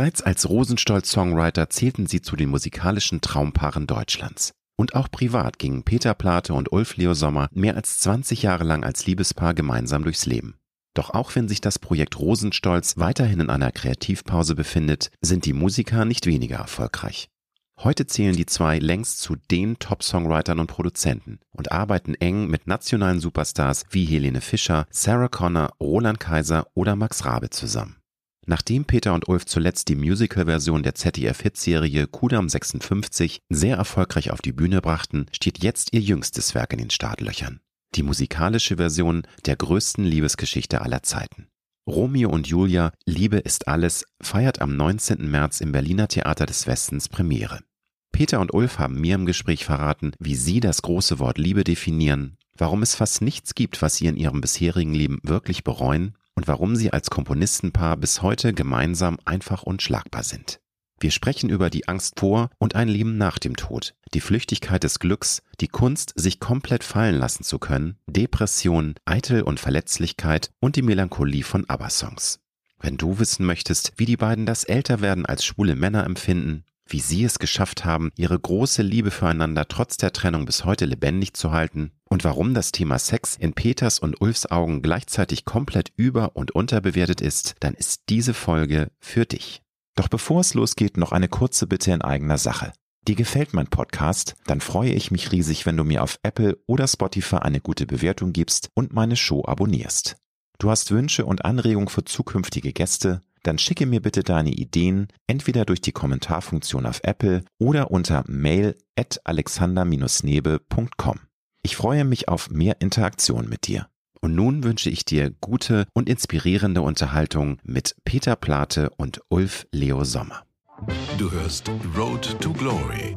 Bereits als Rosenstolz-Songwriter zählten sie zu den musikalischen Traumpaaren Deutschlands. Und auch privat gingen Peter Plate und Ulf Leo Sommer mehr als 20 Jahre lang als Liebespaar gemeinsam durchs Leben. Doch auch wenn sich das Projekt Rosenstolz weiterhin in einer Kreativpause befindet, sind die Musiker nicht weniger erfolgreich. Heute zählen die zwei längst zu den Top-Songwritern und Produzenten und arbeiten eng mit nationalen Superstars wie Helene Fischer, Sarah Connor, Roland Kaiser oder Max Rabe zusammen. Nachdem Peter und Ulf zuletzt die Musical-Version der ZDF-Hitserie Kudam 56 sehr erfolgreich auf die Bühne brachten, steht jetzt ihr jüngstes Werk in den Startlöchern die musikalische Version der größten Liebesgeschichte aller Zeiten. Romeo und Julia, Liebe ist alles, feiert am 19. März im Berliner Theater des Westens Premiere. Peter und Ulf haben mir im Gespräch verraten, wie sie das große Wort Liebe definieren, warum es fast nichts gibt, was sie in ihrem bisherigen Leben wirklich bereuen und warum sie als Komponistenpaar bis heute gemeinsam einfach unschlagbar sind. Wir sprechen über die Angst vor und ein Leben nach dem Tod, die Flüchtigkeit des Glücks, die Kunst, sich komplett fallen lassen zu können, Depression, Eitel und Verletzlichkeit und die Melancholie von ABBA-Songs. Wenn du wissen möchtest, wie die beiden das Älterwerden als schwule Männer empfinden, wie sie es geschafft haben, ihre große Liebe füreinander trotz der Trennung bis heute lebendig zu halten und warum das Thema Sex in Peters und Ulfs Augen gleichzeitig komplett über- und unterbewertet ist, dann ist diese Folge für dich. Doch bevor es losgeht, noch eine kurze Bitte in eigener Sache. Dir gefällt mein Podcast? Dann freue ich mich riesig, wenn du mir auf Apple oder Spotify eine gute Bewertung gibst und meine Show abonnierst. Du hast Wünsche und Anregungen für zukünftige Gäste? Dann schicke mir bitte deine Ideen entweder durch die Kommentarfunktion auf Apple oder unter mail at alexander-nebe.com. Ich freue mich auf mehr Interaktion mit dir. Und nun wünsche ich dir gute und inspirierende Unterhaltung mit Peter Plate und Ulf Leo Sommer. Du hörst Road to Glory.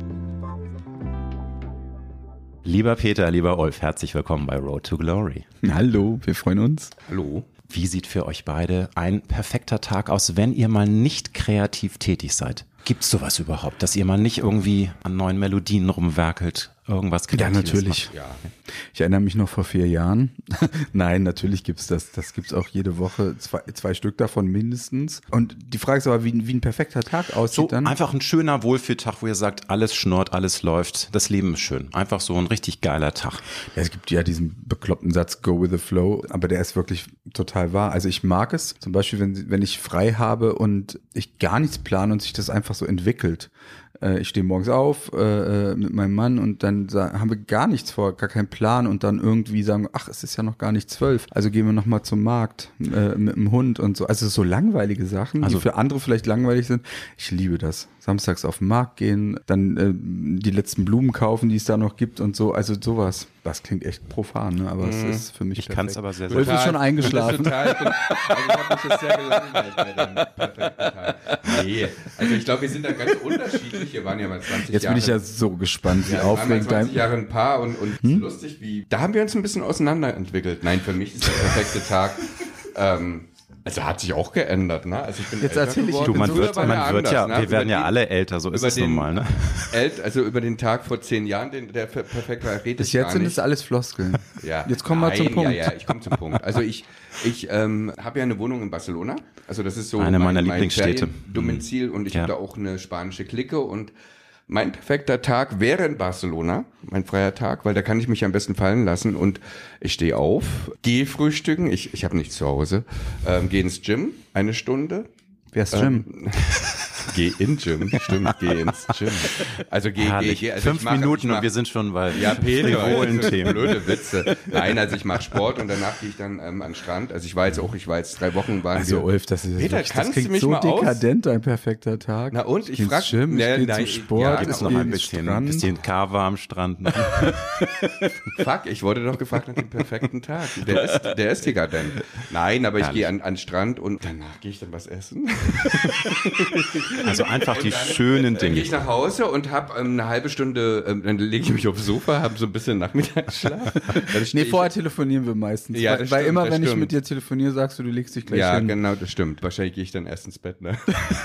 Lieber Peter, lieber Ulf, herzlich willkommen bei Road to Glory. Hallo, wir freuen uns. Hallo. Wie sieht für euch beide ein perfekter Tag aus, wenn ihr mal nicht kreativ tätig seid? Gibt es sowas überhaupt, dass ihr mal nicht irgendwie an neuen Melodien rumwerkelt, irgendwas Kreatives Ja, natürlich. Ja. Ich erinnere mich noch vor vier Jahren. Nein, natürlich gibt's das. Das gibt's auch jede Woche, zwei, zwei Stück davon mindestens. Und die Frage ist aber, wie, wie ein perfekter Tag aussieht so dann. Einfach ein schöner Wohlfühltag, wo ihr sagt, alles schnurrt, alles läuft, das Leben ist schön. Einfach so ein richtig geiler Tag. Ja, es gibt ja diesen bekloppten Satz, go with the flow, aber der ist wirklich total wahr. Also ich mag es, zum Beispiel, wenn, wenn ich frei habe und ich gar nichts plane und sich das einfach so entwickelt ich stehe morgens auf äh, äh, mit meinem Mann und dann haben wir gar nichts vor, gar keinen Plan und dann irgendwie sagen, ach, es ist ja noch gar nicht zwölf, also gehen wir noch mal zum Markt äh, mit dem Hund und so. Also so langweilige Sachen, also, die für andere vielleicht langweilig sind. Ich liebe das. Samstags auf den Markt gehen, dann äh, die letzten Blumen kaufen, die es da noch gibt und so. Also sowas. Das klingt echt profan, ne? aber mm. es mhm. ist für mich Ich kann es aber sehr, sehr Ulf ist schon eingeschlafen. Total, also ich habe mich jetzt sehr gelangweilt bei dem perfekten. Nee, also ich glaube, wir sind da ganz unterschiedlich. Wir waren ja mal 20 Jetzt Jahre. Jetzt bin ich ja so gespannt, wie ja, aufregend dein... 20 Jahre ein Paar und, und hm? lustig, wie... Da haben wir uns ein bisschen auseinanderentwickelt. Nein, für mich ist der perfekte Tag... Ähm, also hat sich auch geändert, ne? Also ich bin Jetzt erzähl ich du, man wird, man wird anders, ja, ne? wir werden ja alle älter, so ist es nun mal, ne? Ält, also über den Tag vor zehn Jahren, den, der perfekt war, redet Bis jetzt sind es alles Floskeln. Ja. Jetzt kommen wir zum Punkt. Ja, ja, ich komme zum Punkt. Also ich, ich ähm, habe ja eine Wohnung in Barcelona. Also das ist so eine meiner mein Lieblingsstädte. Domizil und ich ja. habe da auch eine spanische Clique und mein perfekter Tag wäre in Barcelona, mein freier Tag, weil da kann ich mich am besten fallen lassen und ich stehe auf, gehe frühstücken, ich, ich habe nichts zu Hause, ähm, gehe ins Gym, eine Stunde. Wer ist Gym? Geh in Gym, stimmt, geh ins Gym. Also geh, Herrlich. geh, geh. Also Fünf mach, Minuten mach, und wir sind schon bei ja, Peter, frivolen Themen. Blöde Witze. Nein, also ich mache Sport und danach gehe ich dann ähm, an den Strand. Also ich war jetzt auch, ich war jetzt drei Wochen waren Also wir, Ulf, das ist Peter, wirklich, kannst das klingt mich so mal dekadent, aus? ein perfekter Tag. Na und? Ich frage Gym, ich ne, zum Sport, ja, gibt noch ein bisschen, ein bisschen Kava am Strand. Fuck, ich wurde doch gefragt nach dem perfekten Tag. Der ist, der ist dekadent. Nein, aber ich gehe an, an den Strand und danach gehe ich dann was essen. Also einfach die dann, schönen Dinge. Dann gehe ich nach Hause und habe ähm, eine halbe Stunde, ähm, dann lege ich mich aufs Sofa, habe so ein bisschen Nachmittagsschlaf. nee, vorher telefonieren wir meistens. Ja, weil, weil immer, wenn stimmt. ich mit dir telefoniere, sagst du, du legst dich gleich ja, hin. Ja, genau, das stimmt. Wahrscheinlich gehe ich dann erst ins Bett. Ne?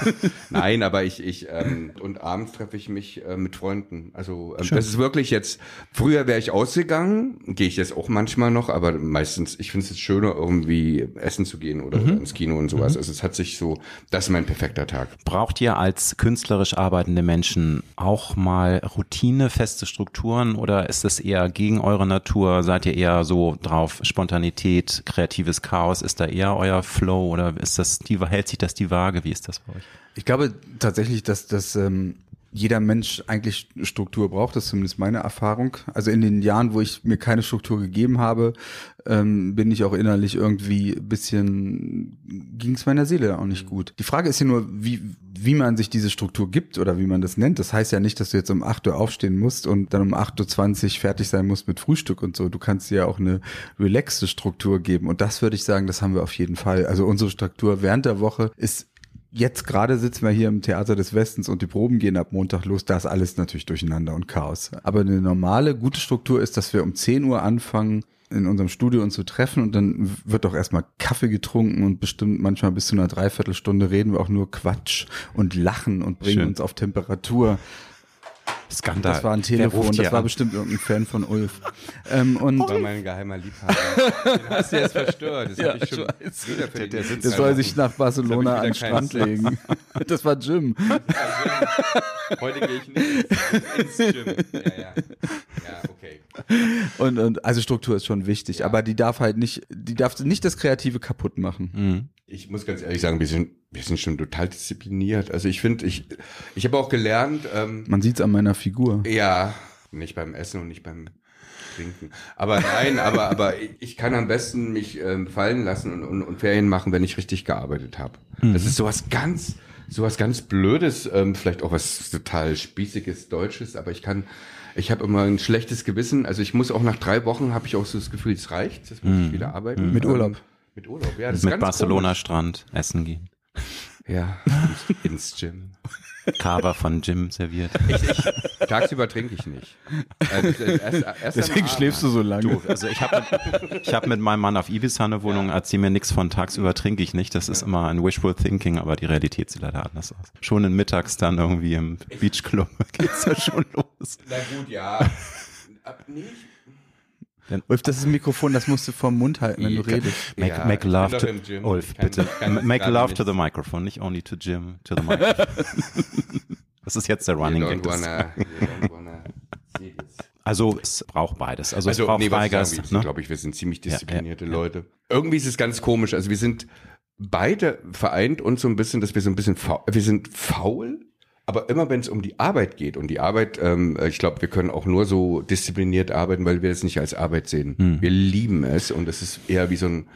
Nein, aber ich, ich ähm, und abends treffe ich mich äh, mit Freunden. Also ähm, das ist wirklich jetzt, früher wäre ich ausgegangen, gehe ich jetzt auch manchmal noch, aber meistens, ich finde es schöner, irgendwie essen zu gehen oder mhm. ins Kino und sowas. Mhm. Also es hat sich so, das ist mein perfekter Tag. Braucht ihr als künstlerisch arbeitende Menschen auch mal Routine, feste Strukturen oder ist das eher gegen eure Natur? Seid ihr eher so drauf, Spontanität, kreatives Chaos? Ist da eher euer Flow oder ist das die, hält sich das die Waage? Wie ist das bei euch? Ich glaube tatsächlich, dass das ähm, jeder Mensch eigentlich Struktur braucht, das ist zumindest meine Erfahrung. Also in den Jahren, wo ich mir keine Struktur gegeben habe, ähm, bin ich auch innerlich irgendwie bisschen, ging es meiner Seele auch nicht gut. Die Frage ist ja nur, wie, wie man sich diese Struktur gibt oder wie man das nennt. Das heißt ja nicht, dass du jetzt um 8 Uhr aufstehen musst und dann um 8.20 Uhr fertig sein musst mit Frühstück und so. Du kannst dir ja auch eine relaxte Struktur geben. Und das würde ich sagen, das haben wir auf jeden Fall. Also unsere Struktur während der Woche ist jetzt gerade sitzen wir hier im Theater des Westens und die Proben gehen ab Montag los. Da ist alles natürlich durcheinander und Chaos. Aber eine normale, gute Struktur ist, dass wir um 10 Uhr anfangen, in unserem Studio uns zu treffen und dann wird doch erstmal Kaffee getrunken und bestimmt manchmal bis zu einer Dreiviertelstunde reden wir auch nur Quatsch und lachen und bringen Schön. uns auf Temperatur. Skandal. Das war ein Telefon, das war an? bestimmt irgendein Fan von Ulf. Ähm, und das war mein geheimer Liebhaber. Den hast du jetzt verstört. Das ja, ich schon ich wieder der, der der soll sich nach Barcelona an den Strand legen. Das war Jim. Heute gehe ich nicht ins Gym. Ja, ja. Ja, okay. Und, und also Struktur ist schon wichtig, ja. aber die darf halt nicht, die darf nicht das Kreative kaputt machen. Mhm. Ich muss ganz ehrlich sagen, wir sind, wir sind schon total diszipliniert. Also ich finde, ich, ich habe auch gelernt. Ähm, Man sieht es an meiner Figur. Ja, nicht beim Essen und nicht beim Trinken. Aber nein, aber, aber ich kann am besten mich ähm, fallen lassen und, und, und Ferien machen, wenn ich richtig gearbeitet habe. Mhm. Das ist sowas ganz, sowas ganz Blödes, ähm, vielleicht auch was total spießiges Deutsches, aber ich kann, ich habe immer ein schlechtes Gewissen. Also ich muss auch nach drei Wochen habe ich auch so das Gefühl, es reicht, jetzt muss mhm. ich wieder arbeiten. Mit Urlaub. Mit Urlaub, ja. Das mit Barcelona komisch. Strand essen gehen. Ja, ins Gym. Kava von Jim serviert. Ich, ich, tagsüber trinke ich nicht. Also, erst, erst Deswegen schläfst du so lange. Du, also ich habe mit, hab mit meinem Mann auf Ibiza eine Wohnung, ja. erzähl mir nichts von tagsüber trinke ich nicht. Das ist immer ein wishful thinking, aber die Realität sieht leider anders aus. Schon in mittags dann irgendwie im Beachclub geht's ja schon los. Na gut, ja. Nee, denn Ulf, das ist ein Mikrofon, das musst du vom Mund halten, wenn du redest. Make, ja, make love to Ulf, kann, bitte. Kann make love to the microphone, nicht only to Jim, to the microphone. das ist jetzt der Running Gag. Also es braucht beides. Also, also es braucht nee, Freigeist. Ich ne? glaube ich, wir sind ziemlich disziplinierte ja, ja, Leute. Irgendwie ist es ganz komisch. Also wir sind beide vereint uns so ein bisschen, dass wir so ein bisschen faul, wir sind faul, aber immer wenn es um die Arbeit geht und die Arbeit, ähm, ich glaube, wir können auch nur so diszipliniert arbeiten, weil wir es nicht als Arbeit sehen. Hm. Wir lieben es und es ist eher wie so ein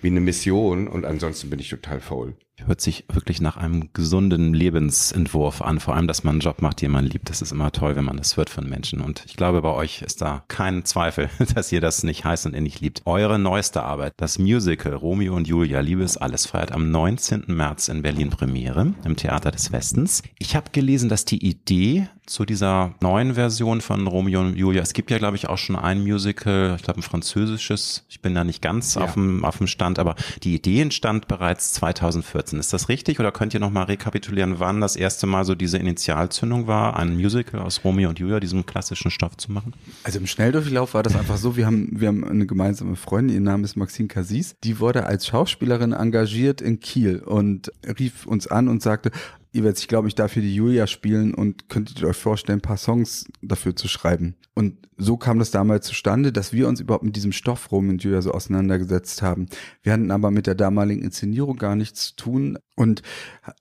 wie eine Mission und ansonsten bin ich total faul. Hört sich wirklich nach einem gesunden Lebensentwurf an, vor allem, dass man einen Job macht, den man liebt. Das ist immer toll, wenn man das hört von Menschen. Und ich glaube, bei euch ist da kein Zweifel, dass ihr das nicht heiß und innig liebt. Eure neueste Arbeit, das Musical Romeo und Julia, Liebe ist alles, feiert am 19. März in Berlin Premiere im Theater des Westens. Ich habe gelesen, dass die Idee zu dieser neuen Version von Romeo und Julia. Es gibt ja, glaube ich, auch schon ein Musical, ich glaube ein französisches. Ich bin da nicht ganz ja. auf, dem, auf dem Stand, aber die Idee entstand bereits 2014. Ist das richtig oder könnt ihr nochmal rekapitulieren, wann das erste Mal so diese Initialzündung war, ein Musical aus Romeo und Julia, diesem klassischen Stoff zu machen? Also im Schnelldurchlauf war das einfach so, wir haben, wir haben eine gemeinsame Freundin, ihr Name ist Maxine Cassis, die wurde als Schauspielerin engagiert in Kiel und rief uns an und sagte, Iwetz, ich glaube, ich darf hier die Julia spielen und könntet ihr euch vorstellen, ein paar Songs dafür zu schreiben. Und so kam das damals zustande, dass wir uns überhaupt mit diesem Stoff rum in Julia so auseinandergesetzt haben. Wir hatten aber mit der damaligen Inszenierung gar nichts zu tun. Und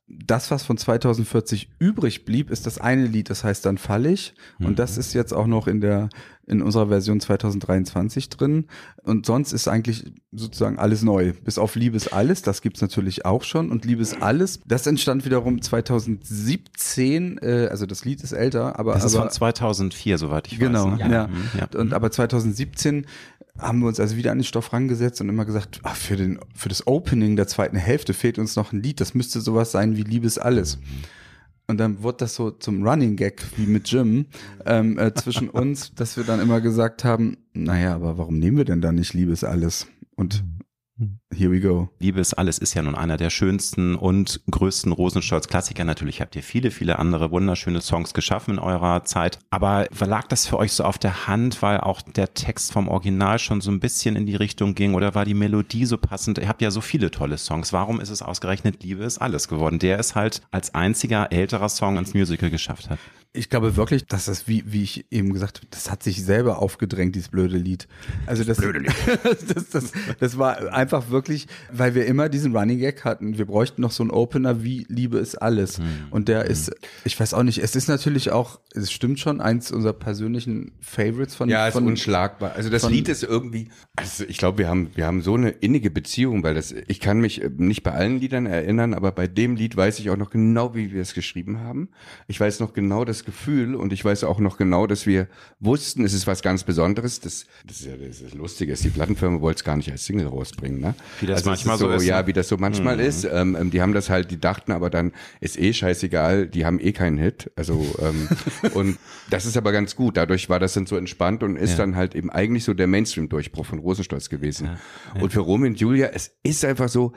das, was von 2040 übrig blieb, ist das eine Lied, das heißt dann fall ich. Und das mhm. ist jetzt auch noch in der in unserer Version 2023 drin. Und sonst ist eigentlich sozusagen alles neu. Bis auf Liebes alles, das gibt's natürlich auch schon. Und Liebes alles, das entstand wiederum 2017, äh, also das Lied ist älter, aber. Das ist aber, von 2004, soweit ich genau, weiß. Genau, ne? ja. ja. Und aber 2017 haben wir uns also wieder an den Stoff rangesetzt und immer gesagt, ach, für, den, für das Opening der zweiten Hälfte fehlt uns noch ein Lied. Das müsste sowas sein wie Liebes alles. Und dann wurde das so zum Running Gag wie mit Jim ähm, äh, zwischen uns, dass wir dann immer gesagt haben, naja, aber warum nehmen wir denn da nicht Liebes alles? Und Here we go. Liebe ist alles ist ja nun einer der schönsten und größten Rosenstolz-Klassiker. Natürlich habt ihr viele, viele andere wunderschöne Songs geschaffen in eurer Zeit. Aber lag das für euch so auf der Hand, weil auch der Text vom Original schon so ein bisschen in die Richtung ging oder war die Melodie so passend? Ihr habt ja so viele tolle Songs. Warum ist es ausgerechnet Liebe ist alles geworden? Der es halt als einziger älterer Song ins Musical geschafft hat. Ich glaube wirklich, dass das, wie, wie ich eben gesagt habe, das hat sich selber aufgedrängt, dieses blöde Lied. Also das, das blöde Lied. das, das, das war einfach wirklich, weil wir immer diesen Running Gag hatten. Wir bräuchten noch so einen Opener wie Liebe ist alles. Hm. Und der hm. ist, ich weiß auch nicht, es ist natürlich auch, es stimmt schon, eins unserer persönlichen Favorites von Ja, von, ist unschlagbar. Also das Lied ist irgendwie, also ich glaube, wir haben, wir haben so eine innige Beziehung, weil das, ich kann mich nicht bei allen Liedern erinnern, aber bei dem Lied weiß ich auch noch genau, wie wir es geschrieben haben. Ich weiß noch genau das Gefühl und ich weiß auch noch genau, dass wir wussten, es ist was ganz Besonderes. Das, das ist ja das ist Lustige, ist die Plattenfirma wollte es gar nicht als Single rausbringen, ne? Wie das also manchmal so, ist. Ja, ne? wie das so manchmal mhm. ist. Ähm, ähm, die haben das halt, die dachten aber dann, ist eh scheißegal, die haben eh keinen Hit. Also ähm, und das ist aber ganz gut. Dadurch war das dann so entspannt und ist ja. dann halt eben eigentlich so der Mainstream-Durchbruch von Rosenstolz gewesen. Ja. Ja. Und für Romeo und Julia, es ist einfach so,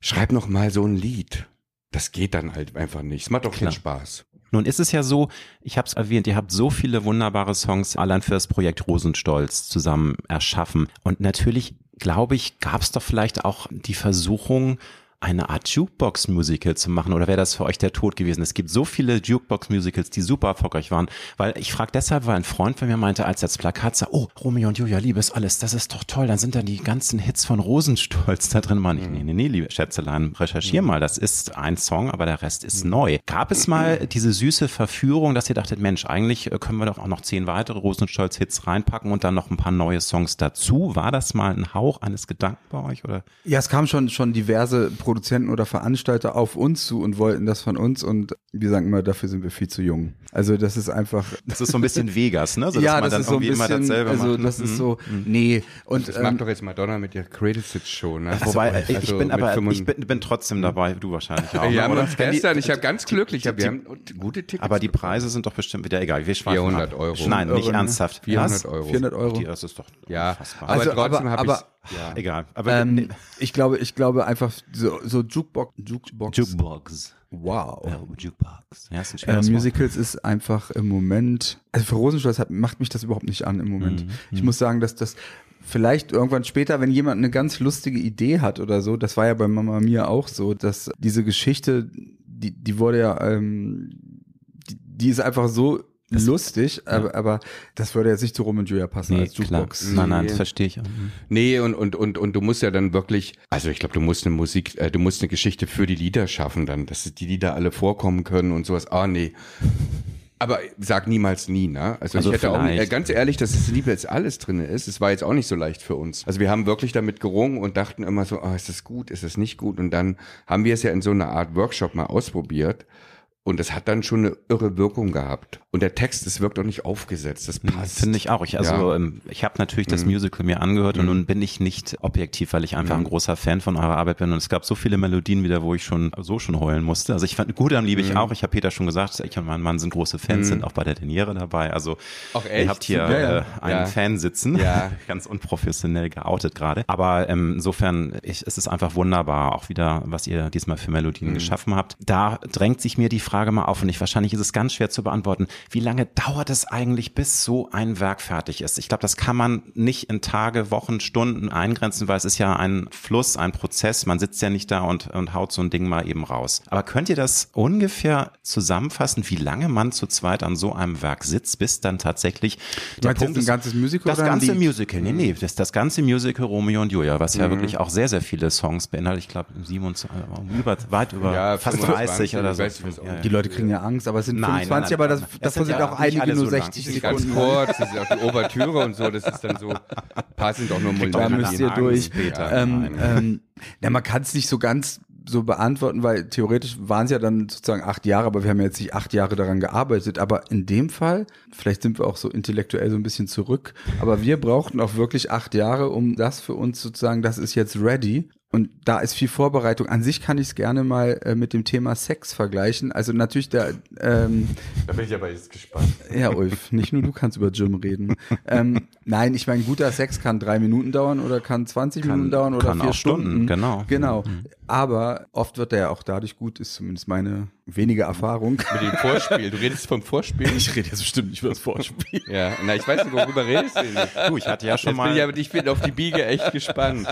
schreib noch mal so ein Lied. Das geht dann halt einfach nicht. Es macht auch keinen Spaß. Nun ist es ja so, ich habe es erwähnt, ihr habt so viele wunderbare Songs allein für das Projekt Rosenstolz zusammen erschaffen. Und natürlich, glaube ich, gab es doch vielleicht auch die Versuchung, eine Art Jukebox-Musical zu machen oder wäre das für euch der Tod gewesen? Es gibt so viele Jukebox-Musicals, die super erfolgreich waren, weil ich frage deshalb, weil ein Freund von mir meinte, als er das Plakat sah, oh, Romeo und Julia, Liebe ist alles, das ist doch toll, dann sind dann die ganzen Hits von Rosenstolz da drin. Man, ich, nee, nee, nee, liebe Schätzelein, recherchier mhm. mal, das ist ein Song, aber der Rest ist mhm. neu. Gab es mal diese süße Verführung, dass ihr dachtet, Mensch, eigentlich äh, können wir doch auch noch zehn weitere Rosenstolz-Hits reinpacken und dann noch ein paar neue Songs dazu? War das mal ein Hauch eines Gedanken bei euch oder? Ja, es kam schon, schon diverse Pro Produzenten oder Veranstalter auf uns zu und wollten das von uns und wir sagen immer, dafür sind wir viel zu jung. Also das ist einfach. Das ist so ein bisschen Vegas, ne? So, ja, das ist so ein bisschen, also das ist mhm. so, mhm. nee. Und das ähm, macht doch jetzt Madonna mit ihrer Credit Show, ne? Also, Wobei, ich, also bin aber, ich bin, bin, trotzdem dabei, du wahrscheinlich auch. Ja, ne? uns gestern, ich habe ganz glücklich, wir haben gute Tickets. Aber die Preise sind doch bestimmt wieder egal. Wir 400 Euro. Nein, nicht Euro, ernsthaft. 400 Euro. 400 Euro. das ist doch ja, unfassbar. Aber also, trotzdem habe ich ja. Egal. Aber ähm, ich glaube, ich glaube einfach so, so Jukebox, Jukebox. Jukebox. Wow. Ja, Jukebox. Ja, ist ein äh, Musicals ist einfach im Moment, also für Rosenstolz hat, macht mich das überhaupt nicht an im Moment. Mhm. Ich mhm. muss sagen, dass das vielleicht irgendwann später, wenn jemand eine ganz lustige Idee hat oder so, das war ja bei Mama Mia auch so, dass diese Geschichte, die, die wurde ja, ähm, die, die ist einfach so das lustig, ja. aber, aber das würde jetzt nicht zu Rom und Julia passen nee, als Jukebox. Klar. Nein, nein, das verstehe ich auch. Nee, und, und, und, und du musst ja dann wirklich, also ich glaube, du musst eine Musik, äh, du musst eine Geschichte für die Lieder schaffen dann, dass die Lieder alle vorkommen können und sowas. Ah, nee. Aber sag niemals nie, ne? Also, also ich hätte vielleicht. auch, äh, ganz ehrlich, dass es Liebe jetzt alles drin ist, es war jetzt auch nicht so leicht für uns. Also wir haben wirklich damit gerungen und dachten immer so, oh, ist das gut, ist das nicht gut? Und dann haben wir es ja in so einer Art Workshop mal ausprobiert und es hat dann schon eine irre Wirkung gehabt. Und der Text, es wirkt auch nicht aufgesetzt. Das passt. Finde ich auch. Ich, also, ja. Ähm, ich habe natürlich das mhm. Musical mir angehört mhm. und nun bin ich nicht objektiv, weil ich einfach mhm. ein großer Fan von eurer Arbeit bin. Und es gab so viele Melodien wieder, wo ich schon so schon heulen musste. Also ich fand gut am liebe ich mhm. auch. Ich habe Peter schon gesagt, ich und mein Mann sind große Fans, mhm. sind auch bei der Teniere dabei. Also auch echt? ihr habt hier ja, äh, einen ja. Fan sitzen. Ja. Ganz unprofessionell geoutet gerade. Aber ähm, insofern ich, es ist einfach wunderbar, auch wieder, was ihr diesmal für Melodien mhm. geschaffen habt. Da drängt sich mir die Frage mal auf und ich wahrscheinlich ist es ganz schwer zu beantworten. Wie lange dauert es eigentlich, bis so ein Werk fertig ist? Ich glaube, das kann man nicht in Tage, Wochen, Stunden eingrenzen, weil es ist ja ein Fluss, ein Prozess. Man sitzt ja nicht da und, und haut so ein Ding mal eben raus. Aber könnt ihr das ungefähr zusammenfassen, wie lange man zu zweit an so einem Werk sitzt, bis dann tatsächlich der Punkt ist, ein ganzes Musical? Das ganze Musical, nee, nee, das, das ganze Musical Romeo und Julia, was ja mhm. wirklich auch sehr, sehr viele Songs beinhaltet. Ich glaube, 27, über, weit über ja, fast 30 oder so. Die Leute kriegen ja Angst, aber es sind nein, 25, nein, nein, aber das, davon sind, ja auch einige nur 60 Sekunden. Ganz kurz, das ist auch die Ouvertüre und so, das ist dann so, passen doch nur Da müsst ihr durch. Ähm, ähm, ja, man kann es nicht so ganz so beantworten, weil theoretisch waren es ja dann sozusagen acht Jahre, aber wir haben ja jetzt nicht acht Jahre daran gearbeitet. Aber in dem Fall, vielleicht sind wir auch so intellektuell so ein bisschen zurück, aber wir brauchten auch wirklich acht Jahre, um das für uns sozusagen, das ist jetzt ready. Und da ist viel Vorbereitung. An sich kann ich es gerne mal äh, mit dem Thema Sex vergleichen. Also natürlich der. Ähm, da bin ich aber jetzt gespannt. Ja, Ulf, nicht nur du kannst über Jim reden. ähm, nein, ich meine, guter Sex kann drei Minuten dauern oder kann 20 kann, Minuten dauern oder vier Stunden. Stunden. Genau. Genau. Mhm. Aber oft wird er ja auch dadurch gut, ist zumindest meine wenige Erfahrung. Mit dem Vorspiel. Du redest vom Vorspiel? Ich rede jetzt bestimmt nicht über das Vorspiel. ja, na, ich weiß nicht, worüber redest du. Du, ich hatte ja schon jetzt mal. Bin ich, ich bin auf die Biege echt gespannt.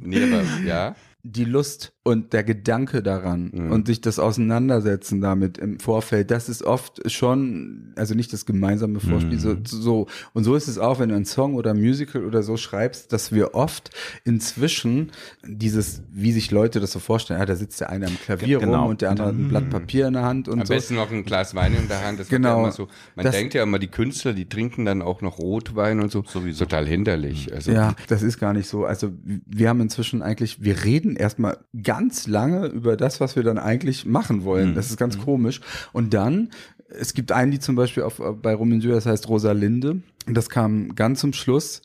Nee, aber ja die Lust und der Gedanke daran mhm. und sich das Auseinandersetzen damit im Vorfeld, das ist oft schon, also nicht das gemeinsame Vorspiel, mhm. so, so. Und so ist es auch, wenn du einen Song oder ein Musical oder so schreibst, dass wir oft inzwischen dieses, wie sich Leute das so vorstellen, ja, da sitzt der eine am Klavier genau. rum und der andere hat ein Blatt mhm. Papier in der Hand und am so. Am besten noch ein Glas Wein in der Hand. Das genau. Ja so, man das, denkt ja immer, die Künstler, die trinken dann auch noch Rotwein und so. Sowieso. Total hinderlich. Also. Ja, das ist gar nicht so. Also wir haben inzwischen eigentlich, wir reden erstmal ganz lange über das, was wir dann eigentlich machen wollen. Mhm. Das ist ganz mhm. komisch. Und dann, es gibt ein Lied zum Beispiel auf, bei Roman das heißt Rosalinde. Und das kam ganz zum Schluss.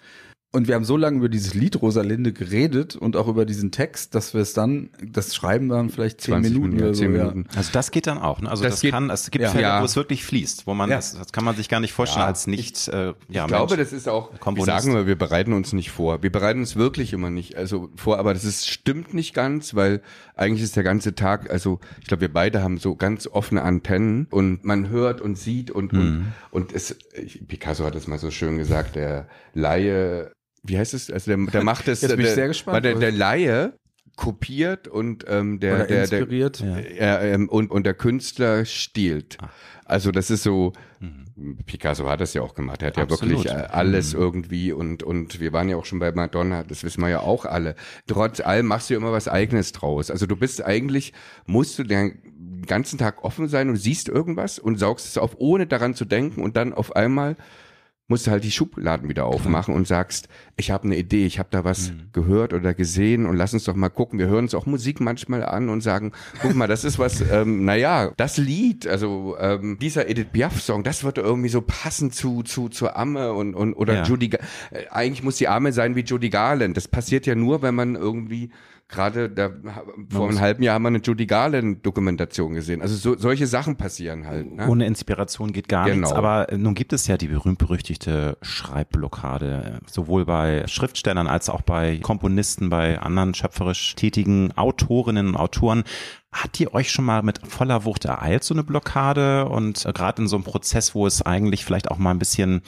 Und wir haben so lange über dieses Lied Rosalinde geredet und auch über diesen Text, dass wir es dann, das schreiben dann vielleicht zehn Minuten, Minuten oder so. Minuten. Ja. Also das geht dann auch. Ne? Also das, das geht, kann, es gibt ja. Fälle, wo es wirklich fließt, wo man, ja. das, das kann man sich gar nicht vorstellen als nicht. Äh, ja, ich glaube, das ist auch. Komponist. Wir sagen wir, wir bereiten uns nicht vor. Wir bereiten uns wirklich immer nicht, also vor. Aber das ist stimmt nicht ganz, weil eigentlich ist der ganze Tag. Also ich glaube, wir beide haben so ganz offene Antennen und man hört und sieht und mhm. und, und es. Picasso hat es mal so schön gesagt. Der Laie wie heißt es? Also der, der macht es. Jetzt bin ich sehr gespannt. Weil der, der Laie kopiert und ähm, der, Oder der, inspiriert. der äh, ähm, und, und der Künstler stiehlt. Ah. Also das ist so, mhm. Picasso hat das ja auch gemacht. Er hat Absolut. ja wirklich äh, alles mhm. irgendwie und und wir waren ja auch schon bei Madonna, das wissen wir ja auch alle. Trotz allem machst du ja immer was eigenes draus. Also du bist eigentlich, musst du den ganzen Tag offen sein und siehst irgendwas und saugst es auf, ohne daran zu denken und dann auf einmal musst du halt die Schubladen wieder aufmachen und sagst, ich habe eine Idee, ich habe da was mhm. gehört oder gesehen und lass uns doch mal gucken. Wir hören uns auch Musik manchmal an und sagen, guck mal, das ist was, ähm, naja, das Lied, also ähm, dieser Edith Piaf-Song, das wird irgendwie so passen zu zu zur Amme und und oder ja. Judy. Äh, eigentlich muss die Amme sein wie Judy Garland. Das passiert ja nur, wenn man irgendwie gerade da, vor einem halben Jahr haben wir eine Judy Garland-Dokumentation gesehen. Also so, solche Sachen passieren halt. Ne? Ohne Inspiration geht gar genau. nichts. Aber äh, nun gibt es ja die berühmt-berüchtigte Schreibblockade, sowohl bei Schriftstellern als auch bei Komponisten, bei anderen schöpferisch tätigen Autorinnen und Autoren. Hat die euch schon mal mit voller Wucht ereilt, so eine Blockade? Und äh, gerade in so einem Prozess, wo es eigentlich vielleicht auch mal ein bisschen,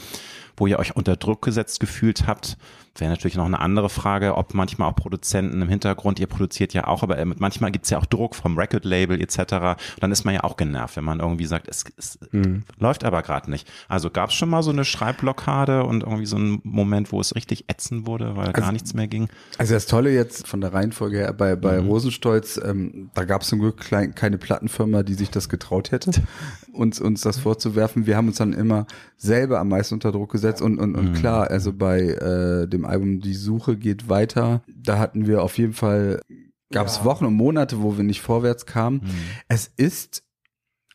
wo ihr euch unter Druck gesetzt gefühlt habt, Wäre natürlich noch eine andere Frage, ob manchmal auch Produzenten im Hintergrund, ihr produziert ja auch, aber äh, manchmal gibt es ja auch Druck vom Record-Label etc. dann ist man ja auch genervt, wenn man irgendwie sagt, es, es mhm. läuft aber gerade nicht. Also gab es schon mal so eine Schreibblockade und irgendwie so einen Moment, wo es richtig ätzen wurde, weil also, gar nichts mehr ging? Also das Tolle jetzt von der Reihenfolge her bei, bei mhm. Rosenstolz, ähm, da gab es zum Glück klein, keine Plattenfirma, die sich das getraut hätte, uns, uns das vorzuwerfen. Wir haben uns dann immer selber am meisten unter Druck gesetzt und, und, und mhm. klar, also bei äh, dem Album Die Suche geht weiter. Da hatten wir auf jeden Fall, gab es ja. Wochen und Monate, wo wir nicht vorwärts kamen. Mhm. Es ist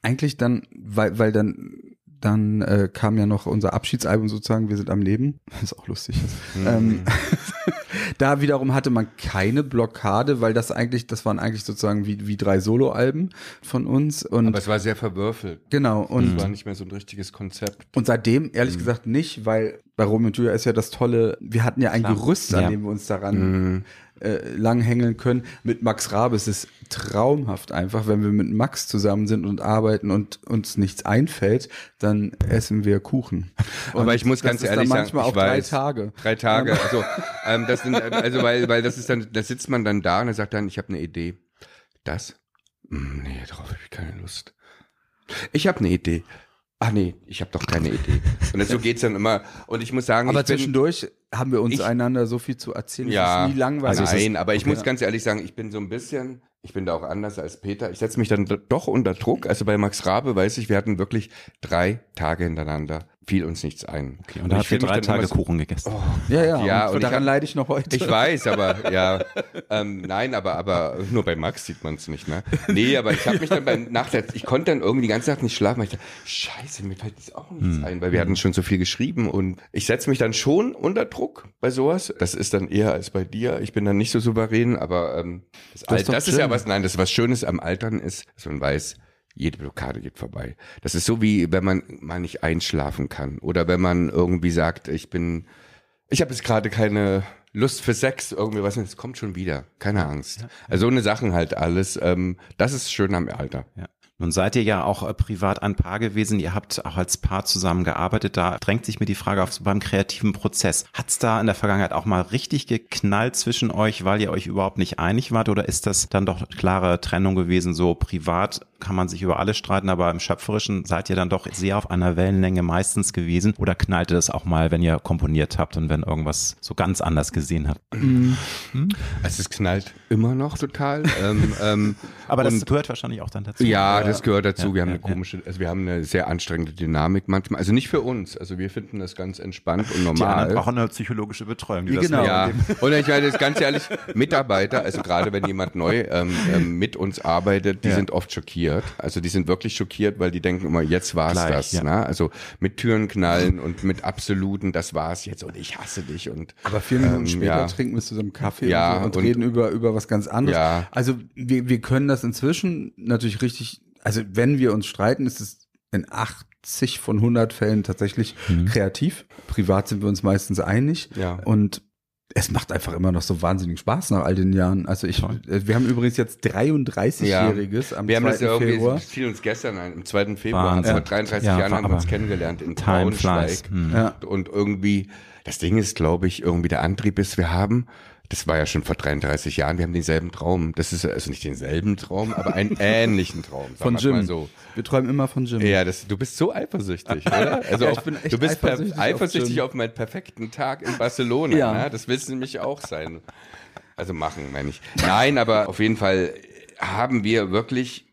eigentlich dann, weil, weil dann dann äh, kam ja noch unser Abschiedsalbum sozusagen, Wir sind am Leben. Das ist auch lustig. Mhm. Ähm, da wiederum hatte man keine Blockade, weil das eigentlich, das waren eigentlich sozusagen wie, wie drei Soloalben von uns. Und Aber es war sehr verwürfelt. Genau. Und es war nicht mehr so ein richtiges Konzept. Und seitdem, ehrlich mhm. gesagt, nicht, weil bei Romeo und Julia ist ja das Tolle, wir hatten ja ein Klar. Gerüst, an ja. dem wir uns daran mhm äh, langhängeln können. Mit Max Rabe ist es traumhaft einfach, wenn wir mit Max zusammen sind und arbeiten und uns nichts einfällt, dann essen wir Kuchen. Und Aber ich muss ganz ehrlich sagen, manchmal auch weiß, drei Tage. Drei Tage. Also, ähm, das sind, also weil, weil das ist dann, da sitzt man dann da und er sagt dann, ich habe eine Idee. Das? Hm, nee, darauf habe ich keine Lust. Ich habe eine Idee. Ach nee, ich habe doch keine Idee. Und so geht's dann immer. Und ich muss sagen, aber zwischendurch haben wir uns ich, einander so viel zu erzählen. Ja, nie langweilig. Also nein, aber ich okay. muss ganz ehrlich sagen, ich bin so ein bisschen, ich bin da auch anders als Peter. Ich setze mich dann doch unter Druck. Also bei Max Rabe weiß ich, wir hatten wirklich drei Tage hintereinander fiel uns nichts ein. Okay, und, und da habt ihr drei Tage so, Kuchen gegessen. Oh, ja, ja, ja und, und daran hab, leide ich noch heute. Ich weiß, aber ja, ähm, nein, aber aber nur bei Max sieht man es nicht, ne? Nee, aber ich habe mich dann beim Nacht, ich konnte dann irgendwie die ganze Nacht nicht schlafen, weil ich dachte, scheiße, mir fällt jetzt auch nichts hm. ein, weil wir hatten schon so viel geschrieben und ich setze mich dann schon unter Druck bei sowas. Das ist dann eher als bei dir. Ich bin dann nicht so souverän, aber ähm, das, das, ist, das ist ja was, nein, das was Schönes am Altern ist, dass man weiß, jede Blockade geht vorbei. Das ist so wie, wenn man mal nicht einschlafen kann oder wenn man irgendwie sagt, ich bin, ich habe jetzt gerade keine Lust für Sex, irgendwie was, es kommt schon wieder, keine Angst. Also so eine Sachen halt alles. Ähm, das ist schön am Alter. Ja. Nun seid ihr ja auch äh, privat ein Paar gewesen. Ihr habt auch als Paar zusammengearbeitet. Da drängt sich mir die Frage auf beim kreativen Prozess. Hat's da in der Vergangenheit auch mal richtig geknallt zwischen euch, weil ihr euch überhaupt nicht einig wart? Oder ist das dann doch klare Trennung gewesen? So privat kann man sich über alles streiten, aber im Schöpferischen seid ihr dann doch sehr auf einer Wellenlänge meistens gewesen. Oder knallte das auch mal, wenn ihr komponiert habt und wenn irgendwas so ganz anders gesehen habt? Also es knallt immer noch total. ähm, ähm, aber das gehört wahrscheinlich auch dann dazu. Ja, das gehört dazu. Ja, wir haben ja, eine komische, also wir haben eine sehr anstrengende Dynamik manchmal. Also nicht für uns. Also wir finden das ganz entspannt und normal. Die brauchen eine psychologische Betreuung. Die genau. Ja. Und ich meine, das ganz ehrlich, Mitarbeiter, also gerade wenn jemand neu ähm, ähm, mit uns arbeitet, die ja. sind oft schockiert. Also die sind wirklich schockiert, weil die denken immer, jetzt war's Gleich, das. Ja. Ne? Also mit Türen knallen und mit absoluten, das war's jetzt und ich hasse dich. Und, Aber vier Minuten ähm, später trinken wir zusammen Kaffee ja, und, so und, und, reden über, über was ganz anderes. Ja. Also wir, wir können das inzwischen natürlich richtig also wenn wir uns streiten, ist es in 80 von 100 Fällen tatsächlich mhm. kreativ. Privat sind wir uns meistens einig. Ja. Und es macht einfach immer noch so wahnsinnig Spaß nach all den Jahren. Also ich. Äh, wir haben übrigens jetzt 33-Jähriges ja. am wir 2. haben das ja Februar. Das fiel uns gestern ein, am 2. Februar, Wahnsinn. vor 33 ja, Jahren haben wir uns kennengelernt in Braunschweig. Hm. Ja. Und irgendwie, das Ding ist, glaube ich, irgendwie der Antrieb ist, wir haben das war ja schon vor 33 Jahren, wir haben denselben Traum. Das ist also nicht denselben Traum, aber einen ähnlichen Traum. Von Jim. So. Wir träumen immer von Jim. Ja, das, du bist so eifersüchtig, oder? Also ja, auf, du bist eifersüchtig, eifersüchtig auf, auf, meinen perfekten Tag in Barcelona. Ja. Ne? Das willst du nämlich auch sein. Also machen, meine ich. Nein, aber auf jeden Fall haben wir wirklich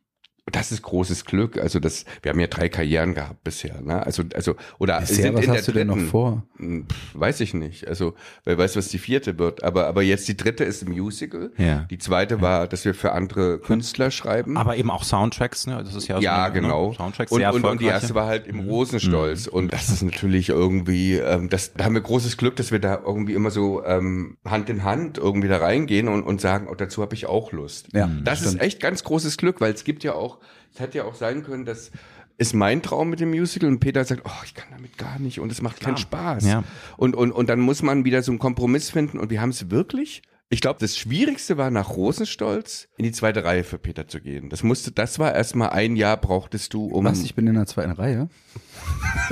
das ist großes Glück. Also das, wir haben ja drei Karrieren gehabt bisher. Ne? Also also oder bisher, sind was in hast der du dritten, denn noch vor? Hm, pff, weiß ich nicht. Also wer weiß, was die vierte wird. Aber aber jetzt die dritte ist ein Musical. Ja. Die zweite ja. war, dass wir für andere Künstler schreiben. Aber eben auch Soundtracks. Ne? Das ist ja ja so, ne, genau. Ne? Soundtracks und, und, und die erste war halt im mhm. Rosenstolz. Mhm. Und das ist natürlich irgendwie, ähm, das da haben wir großes Glück, dass wir da irgendwie immer so ähm, Hand in Hand irgendwie da reingehen und und sagen, oh, dazu habe ich auch Lust. Ja, das stimmt. ist echt ganz großes Glück, weil es gibt ja auch es hätte ja auch sein können, dass ist mein Traum mit dem Musical und Peter sagt, oh, ich kann damit gar nicht und es macht Klar. keinen Spaß. Ja. Und, und, und dann muss man wieder so einen Kompromiss finden und wir haben es wirklich ich glaube, das Schwierigste war nach Rosenstolz in die zweite Reihe für Peter zu gehen. Das musste, das war erstmal ein Jahr brauchtest du, um. Was? Ich bin in der zweiten Reihe?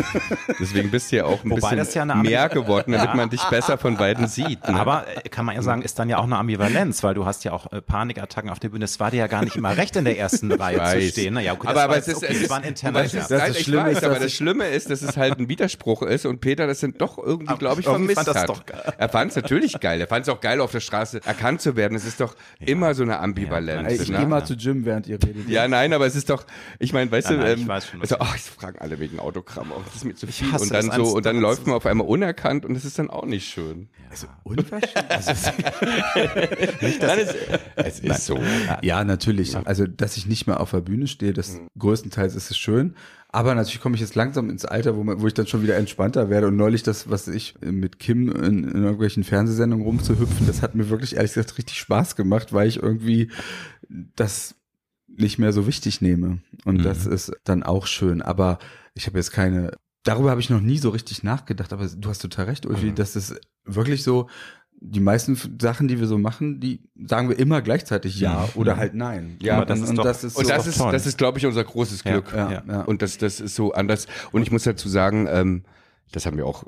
Deswegen bist du ja auch ein Wobei bisschen ja mehr geworden, damit man dich besser von beiden sieht. Ne? Aber äh, kann man ja sagen, ist dann ja auch eine Ambivalenz, weil du hast ja auch äh, Panikattacken auf der Bühne. Es war dir ja gar nicht immer recht, in der ersten Reihe zu stehen. Ne? Ja, okay, aber, aber es ist, okay, es ist, war ein interner das, ist, das, das Schlimme weiß, ist, aber das Schlimme ist, dass es halt ein Widerspruch ist und Peter das sind doch irgendwie, glaube ich, vermisst fand hat. Doch geil. Er fand es natürlich geil. Er fand es auch geil, auf der Straße erkannt zu werden. Es ist doch ja. immer so eine Ambivalenz. Ja, ich ne? gehe mal zu Jim, während ihr redet. Ja, nein, aber es ist doch, ich meine, weißt du, ähm, also, oh, ich frage alle wegen Autogramm. Oh, das ist mir zu viel. Und dann so, und dann läuft man auf einmal unerkannt und das ist dann auch nicht schön. Also unverschämt. Also, nicht, dass, es ist so. Ja, natürlich. Also, dass ich nicht mehr auf der Bühne stehe, das mhm. größtenteils ist es schön. Aber natürlich komme ich jetzt langsam ins Alter, wo, man, wo ich dann schon wieder entspannter werde. Und neulich das, was ich mit Kim in, in irgendwelchen Fernsehsendungen rumzuhüpfen, das hat mir wirklich ehrlich gesagt richtig Spaß gemacht, weil ich irgendwie das nicht mehr so wichtig nehme. Und mhm. das ist dann auch schön. Aber ich habe jetzt keine darüber habe ich noch nie so richtig nachgedacht, aber du hast total recht, Ulfi, mhm. dass es wirklich so, die meisten Sachen, die wir so machen, die sagen wir immer gleichzeitig ja mhm. oder halt nein. Ja, das und, und, das ist, und das ist, das ist, glaube ich, unser großes Glück. Ja, ja, ja. Und das, das ist so anders. Und ich muss dazu sagen, ähm, das haben wir auch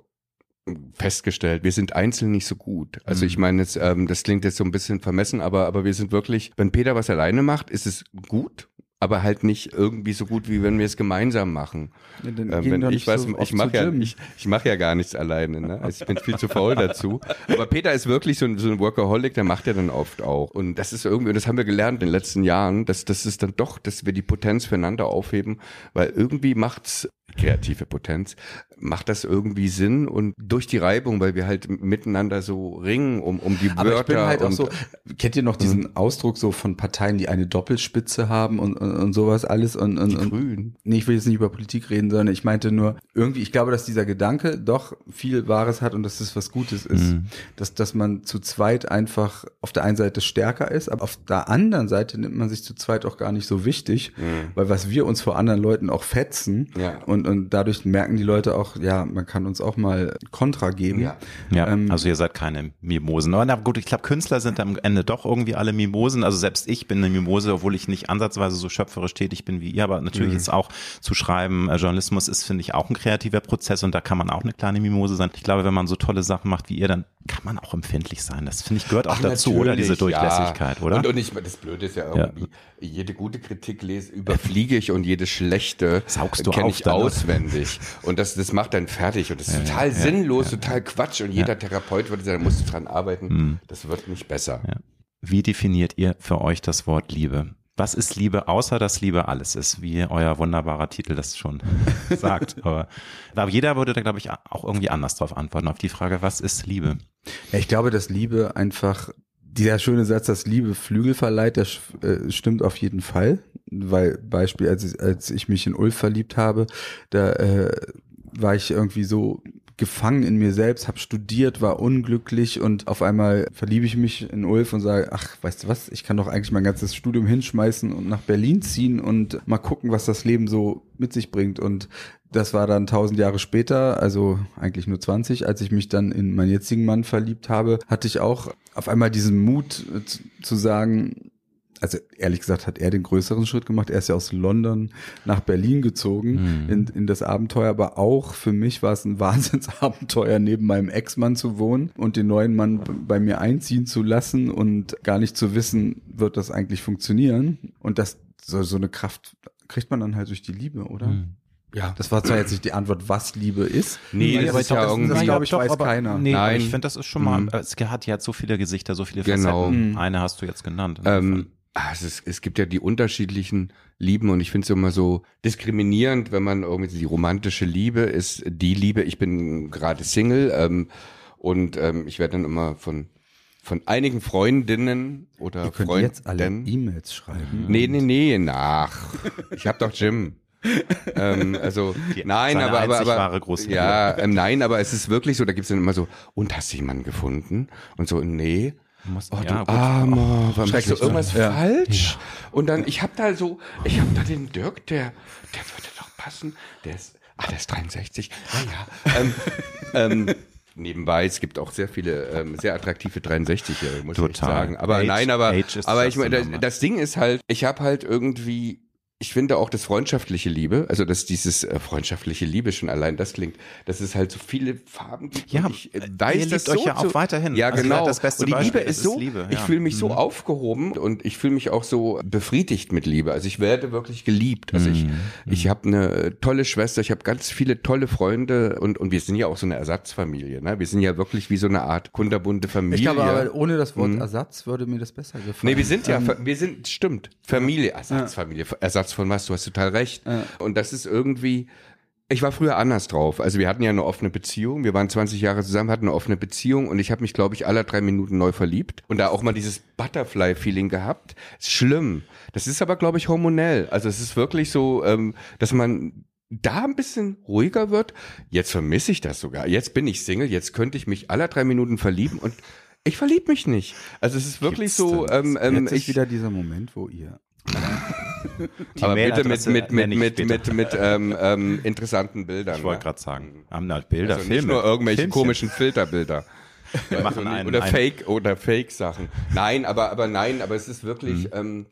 festgestellt, wir sind einzeln nicht so gut. Also ich mhm. meine, jetzt, ähm, das klingt jetzt so ein bisschen vermessen, aber, aber wir sind wirklich, wenn Peter was alleine macht, ist es gut aber halt nicht irgendwie so gut, wie wenn wir es gemeinsam machen. Ja, ähm, wenn ich weiß, so ich mache ja, ich, ich mache ja gar nichts alleine. Ne? Also ich bin viel zu faul dazu. Aber Peter ist wirklich so ein, so ein Workaholic, der macht ja dann oft auch. Und das ist irgendwie, und das haben wir gelernt in den letzten Jahren, dass das ist dann doch, dass wir die Potenz füreinander aufheben, weil irgendwie macht's kreative Potenz, macht das irgendwie Sinn und durch die Reibung, weil wir halt miteinander so ringen um, um die Aber Wörter. ich bin halt auch so, kennt ihr noch diesen Ausdruck so von Parteien, die eine Doppelspitze haben und, und, und sowas alles und, und, die und Grünen. Nee, ich will jetzt nicht über Politik reden, sondern ich meinte nur, irgendwie, ich glaube, dass dieser Gedanke doch viel Wahres hat und dass es was Gutes ist. Mhm. Dass, dass man zu zweit einfach auf der einen Seite stärker ist, aber auf der anderen Seite nimmt man sich zu zweit auch gar nicht so wichtig, weil was wir uns vor anderen Leuten auch fetzen Ja. und, und dadurch merken die Leute auch, ja, man kann uns auch mal Kontra geben. Ja. Ja, Ähm, also ihr seid keine Mimosen. Aber na gut, ich glaube, Künstler sind am Ende doch irgendwie alle Mimosen. Also selbst ich bin eine Mimose, obwohl ich nicht ansatzweise so schöpferisch tätig bin wie ihr. Aber natürlich ist auch zu schreiben, äh, Journalismus ist, finde ich, auch ein kreativer Prozess und da kann man auch eine kleine Mimose sein. Ich glaube, wenn man so tolle Sachen macht wie ihr, dann kann man auch empfindlich sein. Das finde ich gehört auch Ach, dazu, oder? Diese Durchlässigkeit, ja. oder? Und, und ich, das Blöde ist ja irgendwie, jede gute Kritik lese, überfliege ich und jede schlechte Saugst du auf ich oder? Auswendig. Und das, das macht dann fertig und das ist total sinnlos, total Quatsch. Und jeder Therapeut würde sagen, da musst du dran arbeiten. Das wird nicht besser. Ja. Wie definiert ihr für euch das Wort Liebe? Was ist Liebe, außer dass Liebe alles ist, wie euer wunderbarer Titel das schon sagt. Aber, aber jeder würde da, glaube ich, auch irgendwie anders drauf antworten, auf die Frage, was ist Liebe? Ja, ich glaube, dass Liebe einfach, dieser schöne Satz, dass Liebe Flügel verleiht, sch- äh, stimmt auf jeden Fall. Weil, Beispiel, als ich, als ich mich in Ulf verliebt habe, da äh, war ich irgendwie so gefangen in mir selbst, habe studiert, war unglücklich und auf einmal verliebe ich mich in Ulf und sage, ach, weißt du was, ich kann doch eigentlich mein ganzes Studium hinschmeißen und nach Berlin ziehen und mal gucken, was das Leben so mit sich bringt. Und das war dann tausend Jahre später, also eigentlich nur 20, als ich mich dann in meinen jetzigen Mann verliebt habe, hatte ich auch auf einmal diesen Mut äh, zu- zu sagen, also ehrlich gesagt hat er den größeren Schritt gemacht. Er ist ja aus London nach Berlin gezogen in, in das Abenteuer, aber auch für mich war es ein Wahnsinnsabenteuer, neben meinem Ex-Mann zu wohnen und den neuen Mann bei mir einziehen zu lassen und gar nicht zu wissen, wird das eigentlich funktionieren. Und das so, so eine Kraft kriegt man dann halt durch die Liebe, oder? Ja. Das war zwar jetzt nicht die Antwort, was Liebe ist. Nee, das ist ja irgendwie- das glaube ich, doch, weiß keiner. Nee, Nein. ich finde, das ist schon mal, Mhm. es hat ja so viele Gesichter, so viele Genau. Facetten. Eine hast du jetzt genannt. Ähm, es, ist, es gibt ja die unterschiedlichen Lieben und ich finde es immer so diskriminierend, wenn man irgendwie die romantische Liebe ist die Liebe. Ich bin gerade Single ähm, und ähm, ich werde dann immer von von einigen Freundinnen oder Ihr könnt Freunden. jetzt alle E-Mails schreiben. Nee, nee, nee, nach. Ich habe doch Jim. ähm, also Die- nein, aber aber aber ja, ähm, nein, aber es ist wirklich so. Da gibt's dann immer so. Und hast du jemanden gefunden? Und so nee. Musst- Oh, ja, du. Armer, war machst du irgendwas? Ja. falsch? Und dann, ich habe da so, ich habe da den Dirk, der, der würde doch passen. Der ist, ah, der ist 63. Ja, ja. ähm, ähm, nebenbei, es gibt auch sehr viele ähm, sehr attraktive 63-Jährige, muss ich Total. sagen. Aber Age- nein, aber, aber ich meine, das, das Ding ist halt, ich habe halt irgendwie ich finde auch das freundschaftliche Liebe, also dass dieses äh, freundschaftliche Liebe schon allein das klingt, dass es halt so viele Farben gibt. Ja, und ich äh, äh, weiß ihr das liebt euch so ja auch weiterhin. Ja, Also genau. das beste und die Beispiel, Liebe ist ist so, Liebe, ich ja. fühle mich so Mhm. aufgehoben und ich fühle mich auch so befriedigt mit Liebe. Also ich werde wirklich geliebt. Also ich, Mhm. ich habe eine tolle Schwester, ich habe ganz viele tolle Freunde und und wir sind ja auch so eine Ersatzfamilie. Ne? Wir sind ja wirklich wie so eine Art kunterbunte Familie. Ich glaube, aber ohne das Wort Mhm. Ersatz würde mir das besser gefallen. Nee, wir sind ja, Ähm, wir sind, stimmt, Familie, Ersatzfamilie, Ersatz von was, du hast total recht. Und das ist irgendwie, ich war früher anders drauf. Also wir hatten ja eine offene Beziehung, wir waren 20 Jahre zusammen, hatten eine offene Beziehung und ich habe mich, glaube ich, alle drei Minuten neu verliebt und da auch mal dieses Butterfly-Feeling gehabt. Ist schlimm. Das ist aber, glaube ich, hormonell. Also es ist wirklich so, ähm, dass man da ein bisschen ruhiger wird. Jetzt vermisse ich das sogar. Jetzt bin ich Single, jetzt könnte ich mich alle drei Minuten verlieben und ich verlieb mich nicht. Also es ist wirklich Gibt's so, ähm, ähm, Jetzt ist ich, wieder dieser Moment, wo ihr aber bitte mit, mit, mit, mit, mit, mit ähm, ähm, interessanten Bildern. Ich wollte ne? gerade sagen, haben da Bilder, also Filme. nicht nur irgendwelche Filmchen. komischen Filterbilder. Wir machen Also, einen, oder einen, Fake oder Fake Sachen. Nein, aber aber nein, aber es ist wirklich Mhm. ähm,